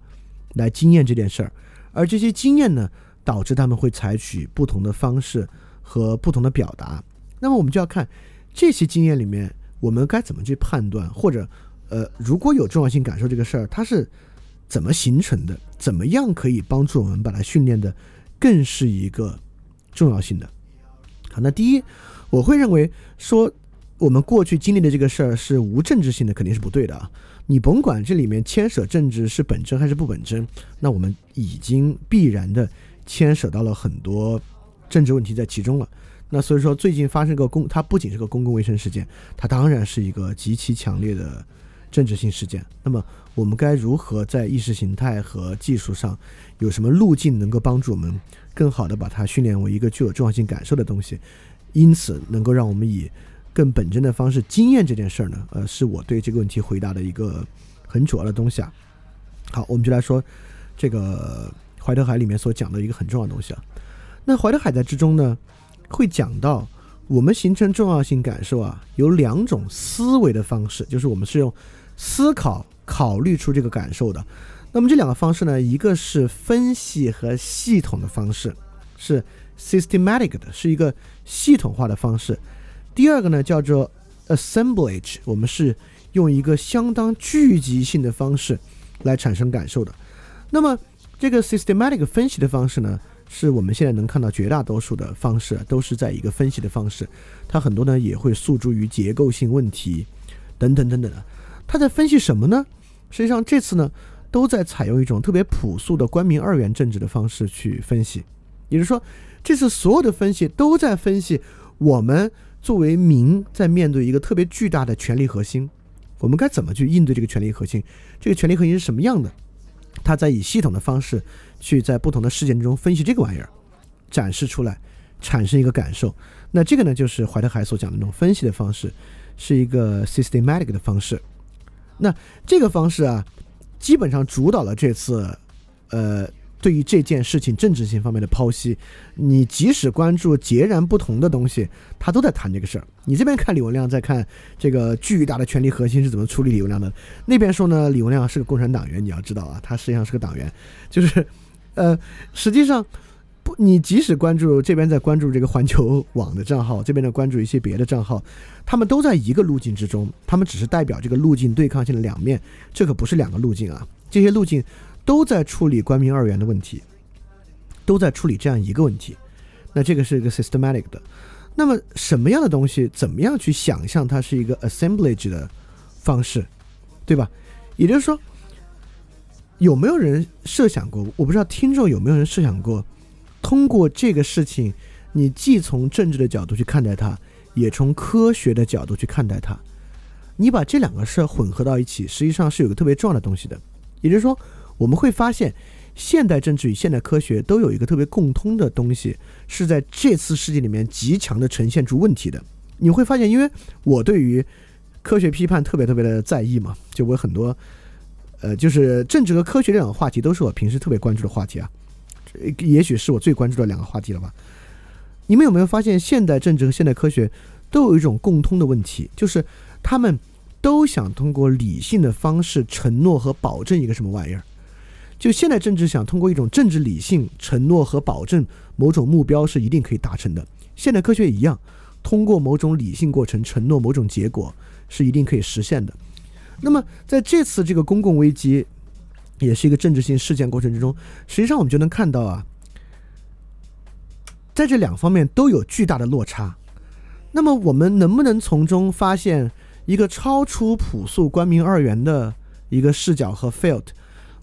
来经验这件事儿，而这些经验呢，导致他们会采取不同的方式。和不同的表达，那么我们就要看这些经验里面，我们该怎么去判断，或者，呃，如果有重要性感受这个事儿，它是怎么形成的？怎么样可以帮助我们把它训练的更是一个重要性的？好，那第一，我会认为说我们过去经历的这个事儿是无政治性的，肯定是不对的啊！你甭管这里面牵涉政治是本真还是不本真，那我们已经必然的牵涉到了很多。政治问题在其中了，那所以说最近发生个公，它不仅是个公共卫生事件，它当然是一个极其强烈的政治性事件。那么我们该如何在意识形态和技术上有什么路径能够帮助我们更好的把它训练为一个具有重要性感受的东西？因此能够让我们以更本真的方式经验这件事儿呢？呃，是我对这个问题回答的一个很主要的东西啊。好，我们就来说这个怀特海里面所讲的一个很重要的东西啊。那怀特海在之中呢，会讲到我们形成重要性感受啊，有两种思维的方式，就是我们是用思考考虑出这个感受的。那么这两个方式呢，一个是分析和系统的方式，是 systematic 的，是一个系统化的方式。第二个呢叫做 assemblage，我们是用一个相当聚集性的方式来产生感受的。那么这个 systematic 分析的方式呢？是我们现在能看到绝大多数的方式都是在一个分析的方式，它很多呢也会诉诸于结构性问题，等等等等的。它在分析什么呢？实际上这次呢都在采用一种特别朴素的官民二元政治的方式去分析，也就是说，这次所有的分析都在分析我们作为民在面对一个特别巨大的权力核心，我们该怎么去应对这个权力核心？这个权力核心是什么样的？他在以系统的方式去在不同的事件中分析这个玩意儿，展示出来，产生一个感受。那这个呢，就是怀特海所讲的那种分析的方式，是一个 systematic 的方式。那这个方式啊，基本上主导了这次，呃。对于这件事情政治性方面的剖析，你即使关注截然不同的东西，他都在谈这个事儿。你这边看李文亮在看这个巨大的权力核心是怎么处理李文亮的，那边说呢，李文亮是个共产党员，你要知道啊，他实际上是个党员，就是，呃，实际上不，你即使关注这边在关注这个环球网的账号，这边在关注一些别的账号，他们都在一个路径之中，他们只是代表这个路径对抗性的两面，这可不是两个路径啊，这些路径。都在处理官民二元的问题，都在处理这样一个问题。那这个是一个 systematic 的。那么什么样的东西，怎么样去想象它是一个 assemblage 的方式，对吧？也就是说，有没有人设想过？我不知道听众有没有人设想过，通过这个事情，你既从政治的角度去看待它，也从科学的角度去看待它。你把这两个事混合到一起，实际上是有个特别重要的东西的，也就是说。我们会发现，现代政治与现代科学都有一个特别共通的东西，是在这次事件里面极强的呈现出问题的。你会发现，因为我对于科学批判特别特别的在意嘛，就我很多，呃，就是政治和科学这两个话题都是我平时特别关注的话题啊，也许是我最关注的两个话题了吧。你们有没有发现，现代政治和现代科学都有一种共通的问题，就是他们都想通过理性的方式承诺和保证一个什么玩意儿？就现代政治想通过一种政治理性承诺和保证某种目标是一定可以达成的，现代科学也一样，通过某种理性过程承诺某种结果是一定可以实现的。那么在这次这个公共危机，也是一个政治性事件过程之中，实际上我们就能看到啊，在这两方面都有巨大的落差。那么我们能不能从中发现一个超出朴素官民二元的一个视角和 felt，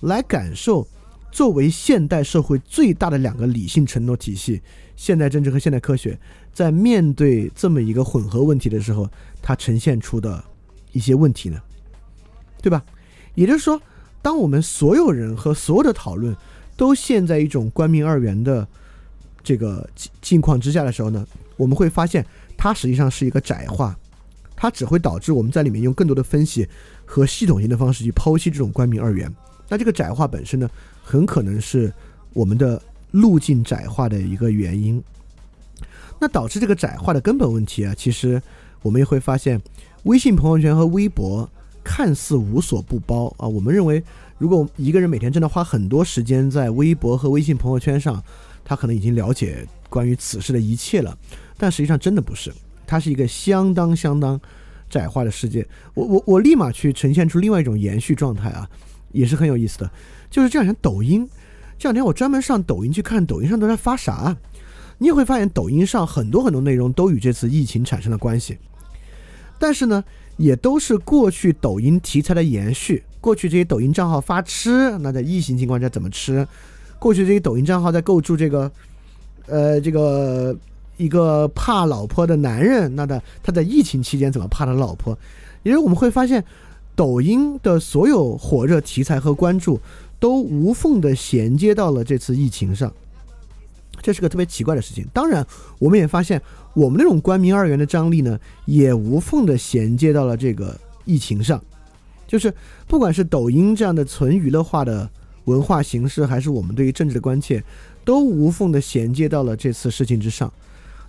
来感受作为现代社会最大的两个理性承诺体系——现代政治和现代科学，在面对这么一个混合问题的时候，它呈现出的一些问题呢？对吧？也就是说，当我们所有人和所有的讨论都陷在一种官民二元的这个境况之下的时候呢，我们会发现。它实际上是一个窄化，它只会导致我们在里面用更多的分析和系统性的方式去剖析这种官民二元。那这个窄化本身呢，很可能是我们的路径窄化的一个原因。那导致这个窄化的根本问题啊，其实我们也会发现，微信朋友圈和微博看似无所不包啊。我们认为，如果一个人每天真的花很多时间在微博和微信朋友圈上，他可能已经了解关于此事的一切了。但实际上真的不是，它是一个相当相当窄化的世界。我我我立马去呈现出另外一种延续状态啊，也是很有意思的。就是这两天抖音，这两天我专门上抖音去看抖音上都在发啥，你也会发现抖音上很多很多内容都与这次疫情产生了关系，但是呢，也都是过去抖音题材的延续。过去这些抖音账号发吃，那在疫情情况下怎么吃？过去这些抖音账号在构筑这个，呃，这个。一个怕老婆的男人，那的他在疫情期间怎么怕他老婆？因为我们会发现，抖音的所有火热题材和关注都无缝的衔接到了这次疫情上，这是个特别奇怪的事情。当然，我们也发现，我们那种官民二元的张力呢，也无缝的衔接到了这个疫情上。就是不管是抖音这样的纯娱乐化的文化形式，还是我们对于政治的关切，都无缝的衔接到了这次事情之上。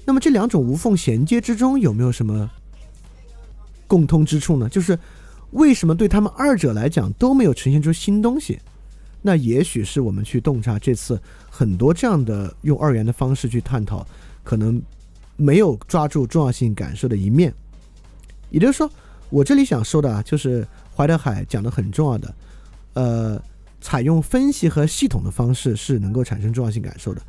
那么这两种无缝衔接之中有没有什么共通之处呢？就是为什么对他们二者来讲都没有呈现出新东西？那也许是我们去洞察这次很多这样的用二元的方式去探讨，可能没有抓住重要性感受的一面。也就是说，我这里想说的啊，就是怀德海讲的很重要的，呃，采用分析和系统的方式是能够产生重要性感受的。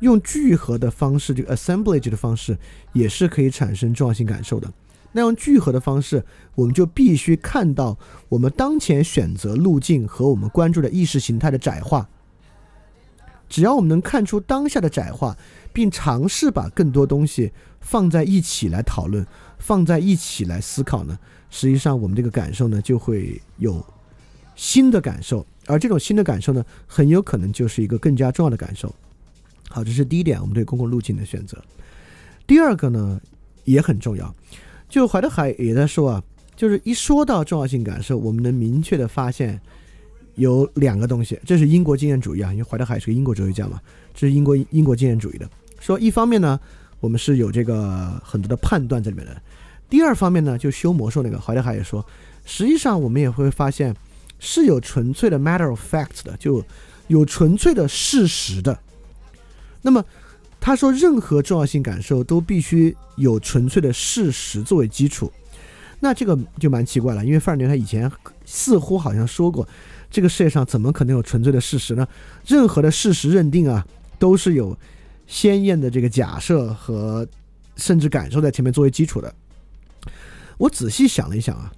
用聚合的方式，这个 assemblage 的方式，也是可以产生重要性感受的。那用聚合的方式，我们就必须看到我们当前选择路径和我们关注的意识形态的窄化。只要我们能看出当下的窄化，并尝试把更多东西放在一起来讨论，放在一起来思考呢，实际上我们这个感受呢就会有新的感受，而这种新的感受呢，很有可能就是一个更加重要的感受。好，这是第一点，我们对公共路径的选择。第二个呢，也很重要。就怀德海也在说啊，就是一说到重要性感受，我们能明确的发现有两个东西。这是英国经验主义啊，因为怀德海是个英国哲学家嘛，这是英国英国经验主义的。说一方面呢，我们是有这个很多的判断在里面的；第二方面呢，就修魔术那个怀德海也说，实际上我们也会发现是有纯粹的 matter of fact 的，就有纯粹的事实的。那么，他说，任何重要性感受都必须有纯粹的事实作为基础。那这个就蛮奇怪了，因为范尔纽他以前似乎好像说过，这个世界上怎么可能有纯粹的事实呢？任何的事实认定啊，都是有鲜艳的这个假设和甚至感受在前面作为基础的。我仔细想了一想啊，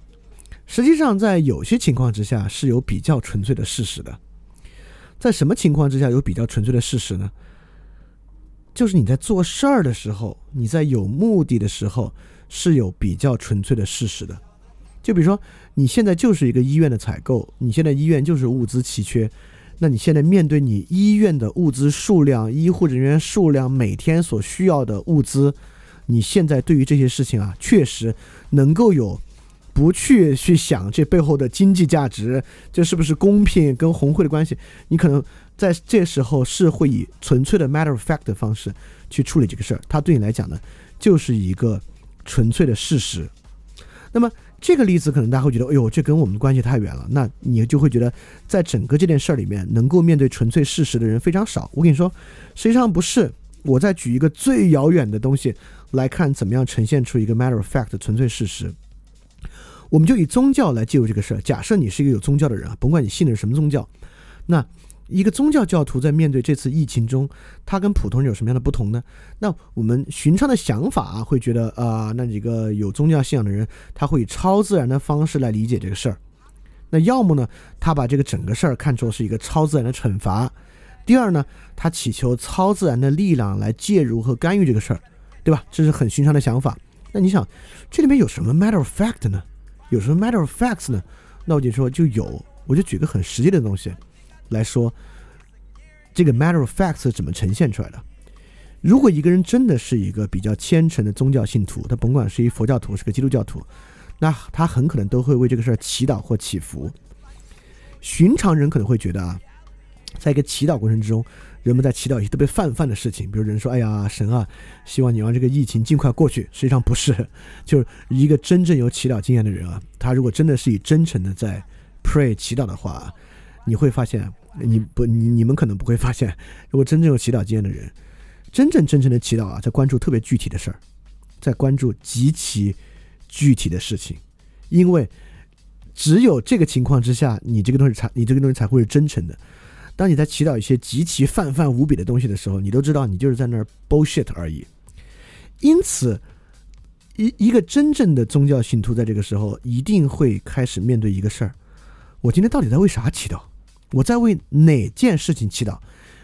实际上在有些情况之下是有比较纯粹的事实的。在什么情况之下有比较纯粹的事实呢？就是你在做事儿的时候，你在有目的的时候，是有比较纯粹的事实的。就比如说，你现在就是一个医院的采购，你现在医院就是物资奇缺，那你现在面对你医院的物资数量、医护人员数量、每天所需要的物资，你现在对于这些事情啊，确实能够有不去去想这背后的经济价值，这是不是公平跟红会的关系，你可能。在这时候是会以纯粹的 matter of fact 的方式去处理这个事儿，它对你来讲呢，就是一个纯粹的事实。那么这个例子可能大家会觉得，哎呦，这跟我们关系太远了。那你就会觉得，在整个这件事儿里面，能够面对纯粹事实的人非常少。我跟你说，实际上不是。我再举一个最遥远的东西来看，怎么样呈现出一个 matter of fact 的纯粹事实。我们就以宗教来介入这个事儿。假设你是一个有宗教的人啊，甭管你信的是什么宗教，那一个宗教教徒在面对这次疫情中，他跟普通人有什么样的不同呢？那我们寻常的想法啊，会觉得啊，那几个有宗教信仰的人，他会以超自然的方式来理解这个事儿。那要么呢，他把这个整个事儿看作是一个超自然的惩罚；第二呢，他祈求超自然的力量来介入和干预这个事儿，对吧？这是很寻常的想法。那你想，这里面有什么 matter of fact 呢？有什么 matter of facts 呢？那我就说就有，我就举个很实际的东西来说，这个 matter of fact 是怎么呈现出来的？如果一个人真的是一个比较虔诚的宗教信徒，他甭管是一佛教徒，是个基督教徒。那他很可能都会为这个事儿祈祷或祈福。寻常人可能会觉得啊，在一个祈祷过程之中，人们在祈祷一些特别泛泛的事情，比如人说：“哎呀，神啊，希望你让这个疫情尽快过去。”实际上不是，就是一个真正有祈祷经验的人啊，他如果真的是以真诚的在 pray 祈祷的话，你会发现，你不，你你们可能不会发现，如果真正有祈祷经验的人，真正真诚的祈祷啊，在关注特别具体的事儿，在关注极其。具体的事情，因为只有这个情况之下，你这个东西才，你这个东西才会是真诚的。当你在祈祷一些极其泛泛无比的东西的时候，你都知道你就是在那儿 bullshit 而已。因此，一一个真正的宗教信徒在这个时候一定会开始面对一个事儿：我今天到底在为啥祈祷？我在为哪件事情祈祷？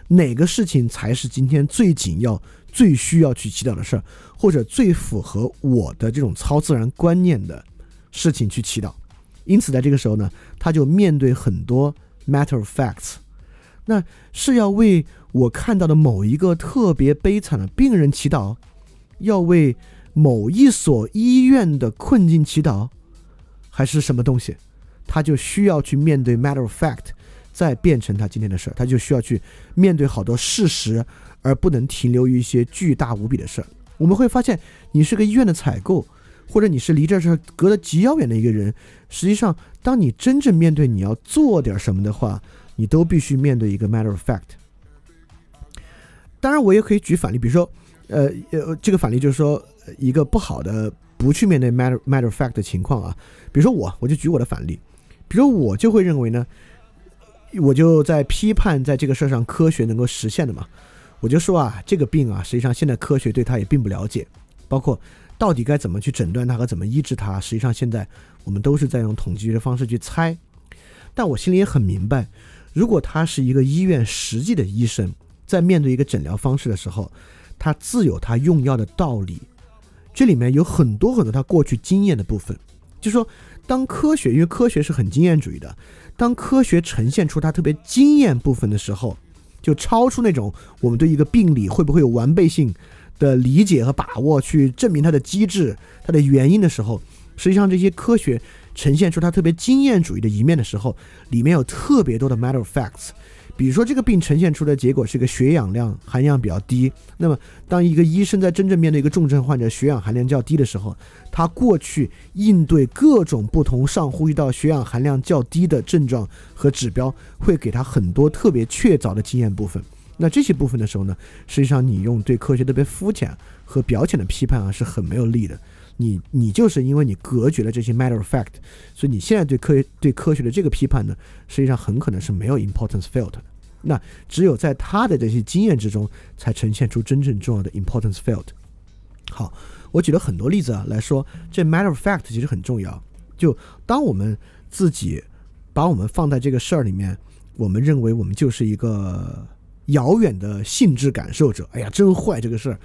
哪个事情才是今天最紧要？最需要去祈祷的事儿，或者最符合我的这种超自然观念的事情去祈祷。因此，在这个时候呢，他就面对很多 matter of facts。那是要为我看到的某一个特别悲惨的病人祈祷，要为某一所医院的困境祈祷，还是什么东西？他就需要去面对 matter of fact，再变成他今天的事儿。他就需要去面对好多事实。而不能停留于一些巨大无比的事儿。我们会发现，你是个医院的采购，或者你是离这事儿隔得极遥远的一个人。实际上，当你真正面对你要做点什么的话，你都必须面对一个 matter of fact。当然，我也可以举反例，比如说，呃呃，这个反例就是说一个不好的不去面对 matter matter of fact 的情况啊。比如说我，我就举我的反例，比如我就会认为呢，我就在批判在这个事儿上科学能够实现的嘛。我就说啊，这个病啊，实际上现在科学对它也并不了解，包括到底该怎么去诊断它和怎么医治它，实际上现在我们都是在用统计学的方式去猜。但我心里也很明白，如果他是一个医院实际的医生，在面对一个诊疗方式的时候，他自有他用药的道理，这里面有很多很多他过去经验的部分。就说，当科学，因为科学是很经验主义的，当科学呈现出它特别经验部分的时候。就超出那种我们对一个病理会不会有完备性的理解和把握，去证明它的机制、它的原因的时候，实际上这些科学呈现出它特别经验主义的一面的时候，里面有特别多的 matter of facts。比如说，这个病呈现出的结果是个血氧量含量比较低。那么，当一个医生在真正面对一个重症患者血氧含量较低的时候，他过去应对各种不同上呼吸道血氧含量较低的症状和指标，会给他很多特别确凿的经验部分。那这些部分的时候呢，实际上你用对科学特别肤浅和表浅的批判啊，是很没有利的。你你就是因为你隔绝了这些 matter of fact，所以你现在对科学对科学的这个批判呢，实际上很可能是没有 importance field 的。那只有在他的这些经验之中，才呈现出真正重要的 importance field。好，我举了很多例子啊来说，这 matter of fact 其实很重要。就当我们自己把我们放在这个事儿里面，我们认为我们就是一个。遥远的性质感受者，哎呀，真坏这个事儿，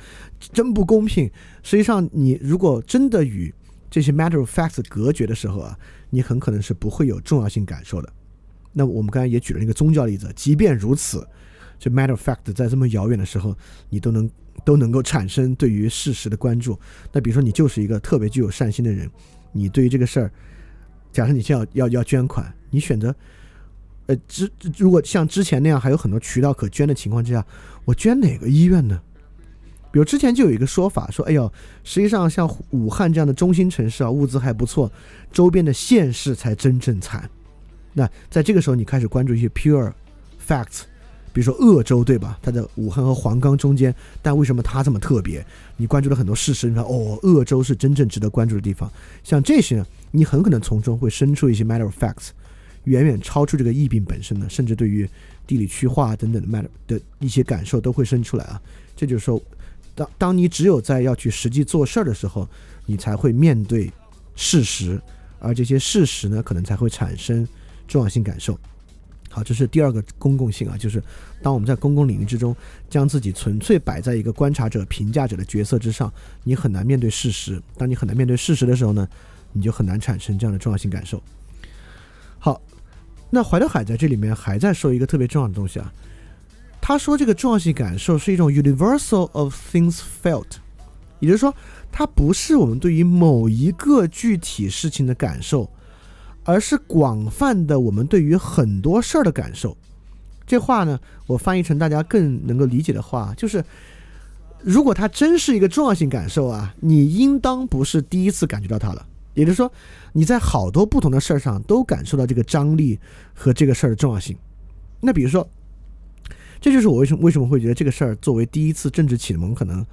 真不公平。实际上，你如果真的与这些 matter of fact 隔绝的时候啊，你很可能是不会有重要性感受的。那我们刚才也举了一个宗教例子，即便如此，这 matter of fact 在这么遥远的时候，你都能都能够产生对于事实的关注。那比如说，你就是一个特别具有善心的人，你对于这个事儿，假设你现在要要要捐款，你选择。呃，之如果像之前那样还有很多渠道可捐的情况之下，我捐哪个医院呢？比如之前就有一个说法说，哎呦，实际上像武汉这样的中心城市啊，物资还不错，周边的县市才真正惨。那在这个时候，你开始关注一些 pure facts，比如说鄂州，对吧？它在武汉和黄冈中间，但为什么它这么特别？你关注了很多事实，你看哦，鄂州是真正值得关注的地方。像这些呢，你很可能从中会生出一些 matter of facts，远远超出这个疫病本身呢，甚至对于地理区划等等的 matter 的一些感受都会生出来啊。这就是说，当当你只有在要去实际做事儿的时候，你才会面对事实，而这些事实呢，可能才会产生重要性感受。好，这是第二个公共性啊，就是当我们在公共领域之中，将自己纯粹摆在一个观察者、评价者的角色之上，你很难面对事实。当你很难面对事实的时候呢，你就很难产生这样的重要性感受。好，那怀德海在这里面还在说一个特别重要的东西啊，他说这个重要性感受是一种 universal of things felt，也就是说，它不是我们对于某一个具体事情的感受。而是广泛的我们对于很多事儿的感受，这话呢，我翻译成大家更能够理解的话，就是如果它真是一个重要性感受啊，你应当不是第一次感觉到它了。也就是说，你在好多不同的事儿上都感受到这个张力和这个事儿的重要性。那比如说，这就是我为什么为什么会觉得这个事儿作为第一次政治启蒙可能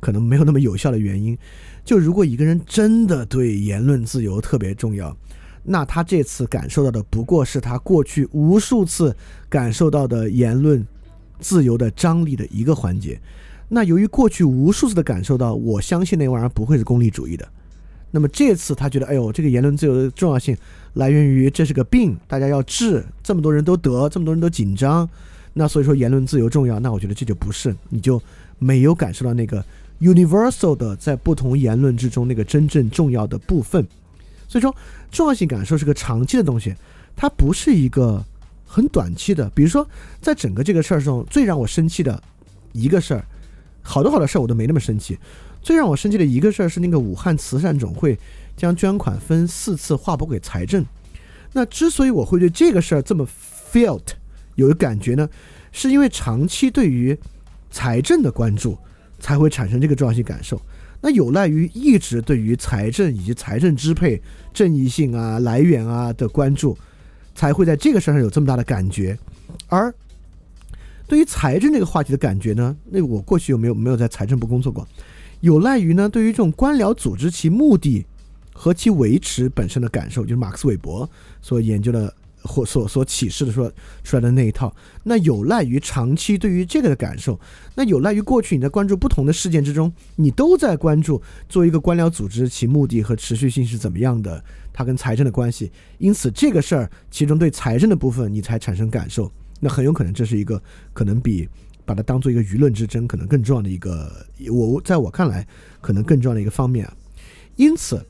可能没有那么有效的原因。就如果一个人真的对言论自由特别重要。那他这次感受到的不过是他过去无数次感受到的言论自由的张力的一个环节。那由于过去无数次的感受到，我相信那玩意儿不会是功利主义的。那么这次他觉得，哎呦，这个言论自由的重要性来源于这是个病，大家要治，这么多人都得，这么多人都紧张。那所以说言论自由重要，那我觉得这就不是，你就没有感受到那个 universal 的在不同言论之中那个真正重要的部分。所以说，重要性感受是个长期的东西，它不是一个很短期的。比如说，在整个这个事儿中，最让我生气的一个事儿，好多好多事儿我都没那么生气。最让我生气的一个事儿是那个武汉慈善总会将捐款分四次划拨给财政。那之所以我会对这个事儿这么 felt 有感觉呢，是因为长期对于财政的关注才会产生这个重要性感受。那有赖于一直对于财政以及财政支配正义性啊、来源啊的关注，才会在这个事儿上有这么大的感觉。而对于财政这个话题的感觉呢，那我过去有没有没有在财政部工作过？有赖于呢对于这种官僚组织其目的和其维持本身的感受，就是马克思韦伯所研究的。或所所启示的说出来的那一套，那有赖于长期对于这个的感受，那有赖于过去你在关注不同的事件之中，你都在关注作为一个官僚组织其目的和持续性是怎么样的，它跟财政的关系，因此这个事儿其中对财政的部分你才产生感受，那很有可能这是一个可能比把它当做一个舆论之争可能更重要的一个，我在我看来可能更重要的一个方面啊，因此，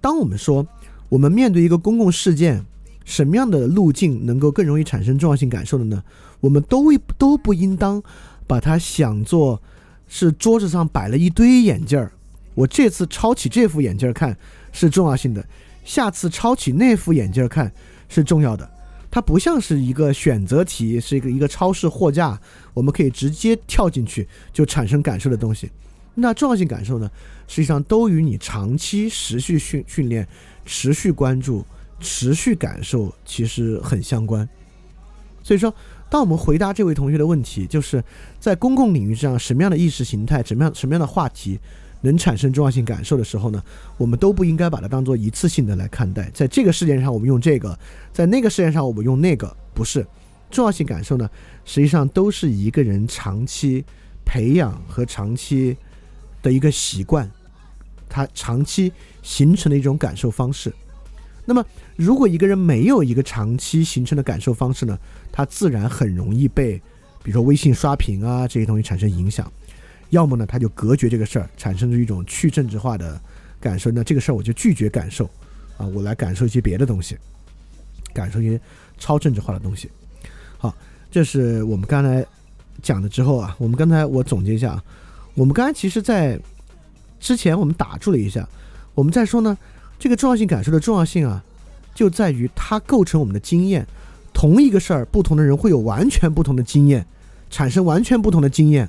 当我们说我们面对一个公共事件。什么样的路径能够更容易产生重要性感受的呢？我们都都不应当把它想作是桌子上摆了一堆眼镜儿，我这次抄起这副眼镜看是重要性的，下次抄起那副眼镜看是重要的。它不像是一个选择题，是一个一个超市货架，我们可以直接跳进去就产生感受的东西。那重要性感受呢，实际上都与你长期持续训训练、持续关注。持续感受其实很相关，所以说，当我们回答这位同学的问题，就是在公共领域上什么样的意识形态、什么样什么样的话题能产生重要性感受的时候呢，我们都不应该把它当做一次性的来看待。在这个事件上我们用这个，在那个事件上我们用那个，不是重要性感受呢？实际上都是一个人长期培养和长期的一个习惯，他长期形成的一种感受方式。那么，如果一个人没有一个长期形成的感受方式呢，他自然很容易被，比如说微信刷屏啊这些东西产生影响。要么呢，他就隔绝这个事儿，产生出一种去政治化的感受。那这个事儿我就拒绝感受，啊，我来感受一些别的东西，感受一些超政治化的东西。好，这是我们刚才讲的之后啊，我们刚才我总结一下啊，我们刚才其实在之前我们打住了一下，我们在说呢。这个重要性感受的重要性啊，就在于它构成我们的经验。同一个事儿，不同的人会有完全不同的经验，产生完全不同的经验，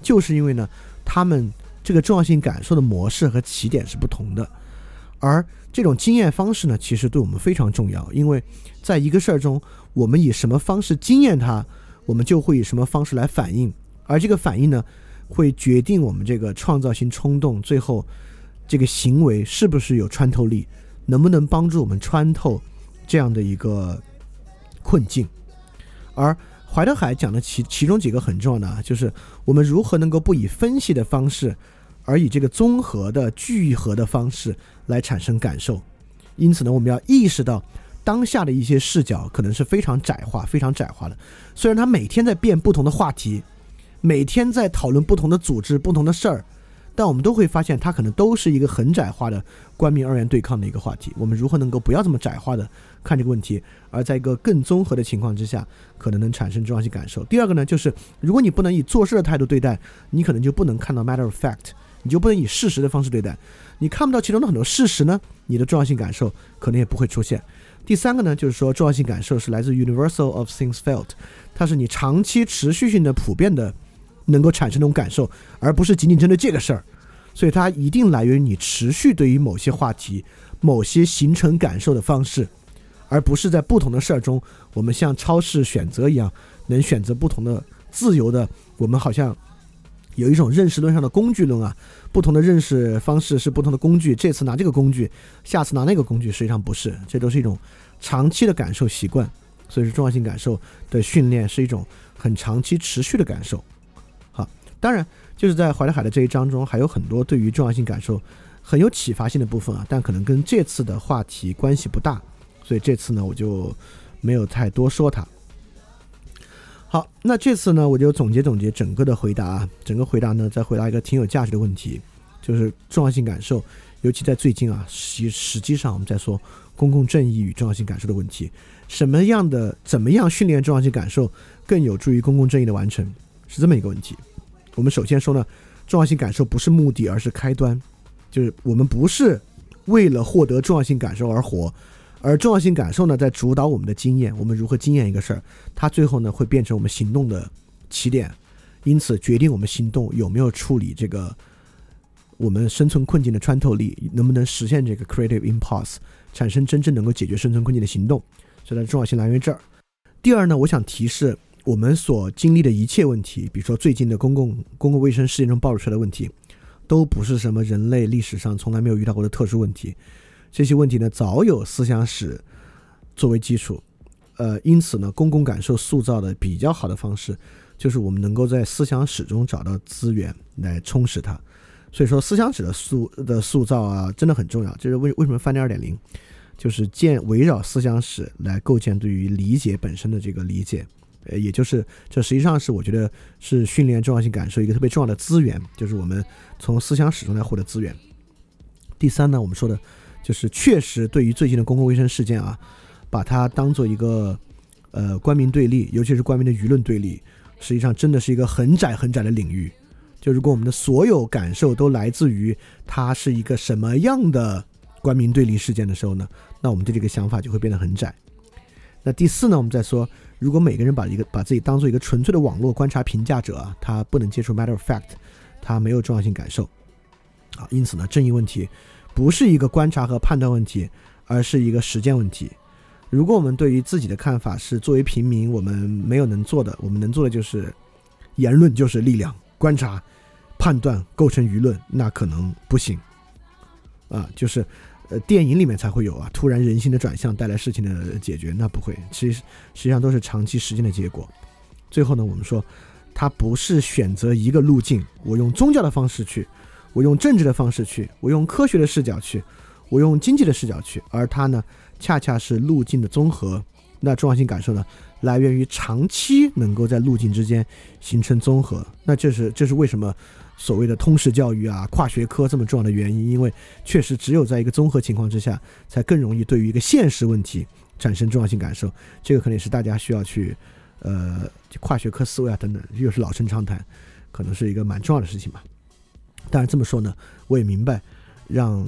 就是因为呢，他们这个重要性感受的模式和起点是不同的。而这种经验方式呢，其实对我们非常重要，因为在一个事儿中，我们以什么方式经验它，我们就会以什么方式来反应，而这个反应呢，会决定我们这个创造性冲动最后这个行为是不是有穿透力，能不能帮助我们穿透这样的一个困境。而怀特海讲的其其中几个很重要的啊，就是我们如何能够不以分析的方式，而以这个综合的聚合的方式来产生感受。因此呢，我们要意识到。当下的一些视角可能是非常窄化、非常窄化的。虽然他每天在变不同的话题，每天在讨论不同的。组织、不同的事儿，但我们都会发现，它可能都是一个很窄化的。官民二元对抗的一个话题。我们如何能够不要这么窄化的。看这个问题，而在一个更综合的情况之下，可能能产生重要性感受？第二个呢，就是如果你不能以做事的态度对待，你可能就不能看到 matter of fact，你就不能以事实的方式对待。你看不到其中的很多事实呢，你的重要性感受可能也不会出现。第三个呢，就是说重要性感受是来自 universal of things felt，它是你长期持续性的普遍的能够产生那种感受，而不是仅仅针对这个事儿，所以它一定来源于你持续对于某些话题、某些形成感受的方式，而不是在不同的事儿中，我们像超市选择一样，能选择不同的自由的，我们好像。有一种认识论上的工具论啊，不同的认识方式是不同的工具。这次拿这个工具，下次拿那个工具，实际上不是，这都是一种长期的感受习惯。所以说，重要性感受的训练是一种很长期持续的感受。好，当然就是在怀特海的这一章中，还有很多对于重要性感受很有启发性的部分啊，但可能跟这次的话题关系不大，所以这次呢，我就没有太多说它。好，那这次呢，我就总结总结整个的回答，整个回答呢，再回答一个挺有价值的问题，就是重要性感受，尤其在最近啊，实实际上我们在说公共正义与重要性感受的问题，什么样的怎么样训练重要性感受更有助于公共正义的完成，是这么一个问题。我们首先说呢，重要性感受不是目的，而是开端，就是我们不是为了获得重要性感受而活。而重要性感受呢，在主导我们的经验，我们如何经验一个事儿，它最后呢会变成我们行动的起点，因此决定我们行动有没有处理这个我们生存困境的穿透力，能不能实现这个 creative impulse，产生真正能够解决生存困境的行动，所以它的重要性来源于这儿。第二呢，我想提示我们所经历的一切问题，比如说最近的公共公共卫生事件中暴露出来的问题，都不是什么人类历史上从来没有遇到过的特殊问题。这些问题呢，早有思想史作为基础，呃，因此呢，公共感受塑造的比较好的方式，就是我们能够在思想史中找到资源来充实它。所以说，思想史的塑的塑造啊，真的很重要。就是为为什么翻点二点零，就是建围绕思想史来构建对于理解本身的这个理解，呃，也就是这实际上是我觉得是训练重要性感受一个特别重要的资源，就是我们从思想史中来获得资源。第三呢，我们说的。就是确实对于最近的公共卫生事件啊，把它当做一个呃官民对立，尤其是官民的舆论对立，实际上真的是一个很窄很窄的领域。就如果我们的所有感受都来自于它是一个什么样的官民对立事件的时候呢，那我们对这个想法就会变得很窄。那第四呢，我们再说，如果每个人把一个把自己当做一个纯粹的网络观察评价者啊，他不能接触 matter of fact，他没有重要性感受啊，因此呢，正义问题。不是一个观察和判断问题，而是一个实践问题。如果我们对于自己的看法是作为平民我们没有能做的，我们能做的就是言论就是力量，观察、判断构成舆论，那可能不行。啊，就是呃电影里面才会有啊，突然人性的转向带来事情的解决，那不会，其实实际上都是长期实践的结果。最后呢，我们说，它不是选择一个路径，我用宗教的方式去。我用政治的方式去，我用科学的视角去，我用经济的视角去，而它呢，恰恰是路径的综合。那重要性感受呢，来源于长期能够在路径之间形成综合。那这是这是为什么所谓的通识教育啊、跨学科这么重要的原因，因为确实只有在一个综合情况之下，才更容易对于一个现实问题产生重要性感受。这个可能也是大家需要去，呃，跨学科思维啊等等，又是老生常谈，可能是一个蛮重要的事情吧。当然这么说呢，我也明白，让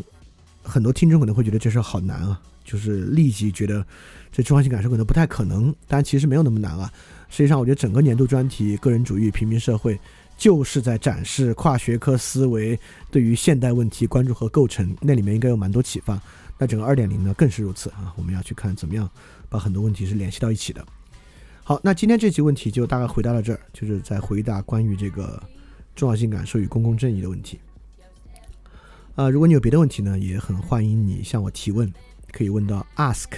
很多听众可能会觉得这事好难啊，就是立即觉得这重要性感受可能不太可能。但其实没有那么难啊。实际上，我觉得整个年度专题“个人主义、平民社会”就是在展示跨学科思维对于现代问题关注和构成，那里面应该有蛮多启发。那整个二点零呢，更是如此啊。我们要去看怎么样把很多问题是联系到一起的。好，那今天这期问题就大概回答到这儿，就是在回答关于这个重要性感受与公共正义的问题。呃，如果你有别的问题呢，也很欢迎你向我提问，可以问到 ask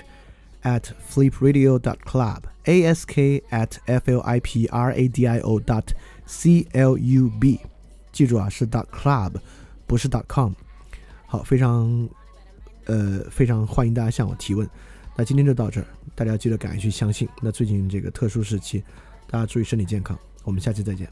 at flipradio dot club，ask at f l i p r a d i o dot c l u b，记住啊，是 dot club，不是 dot com。好，非常呃非常欢迎大家向我提问。那今天就到这儿，大家记得敢于去相信。那最近这个特殊时期，大家注意身体健康。我们下期再见。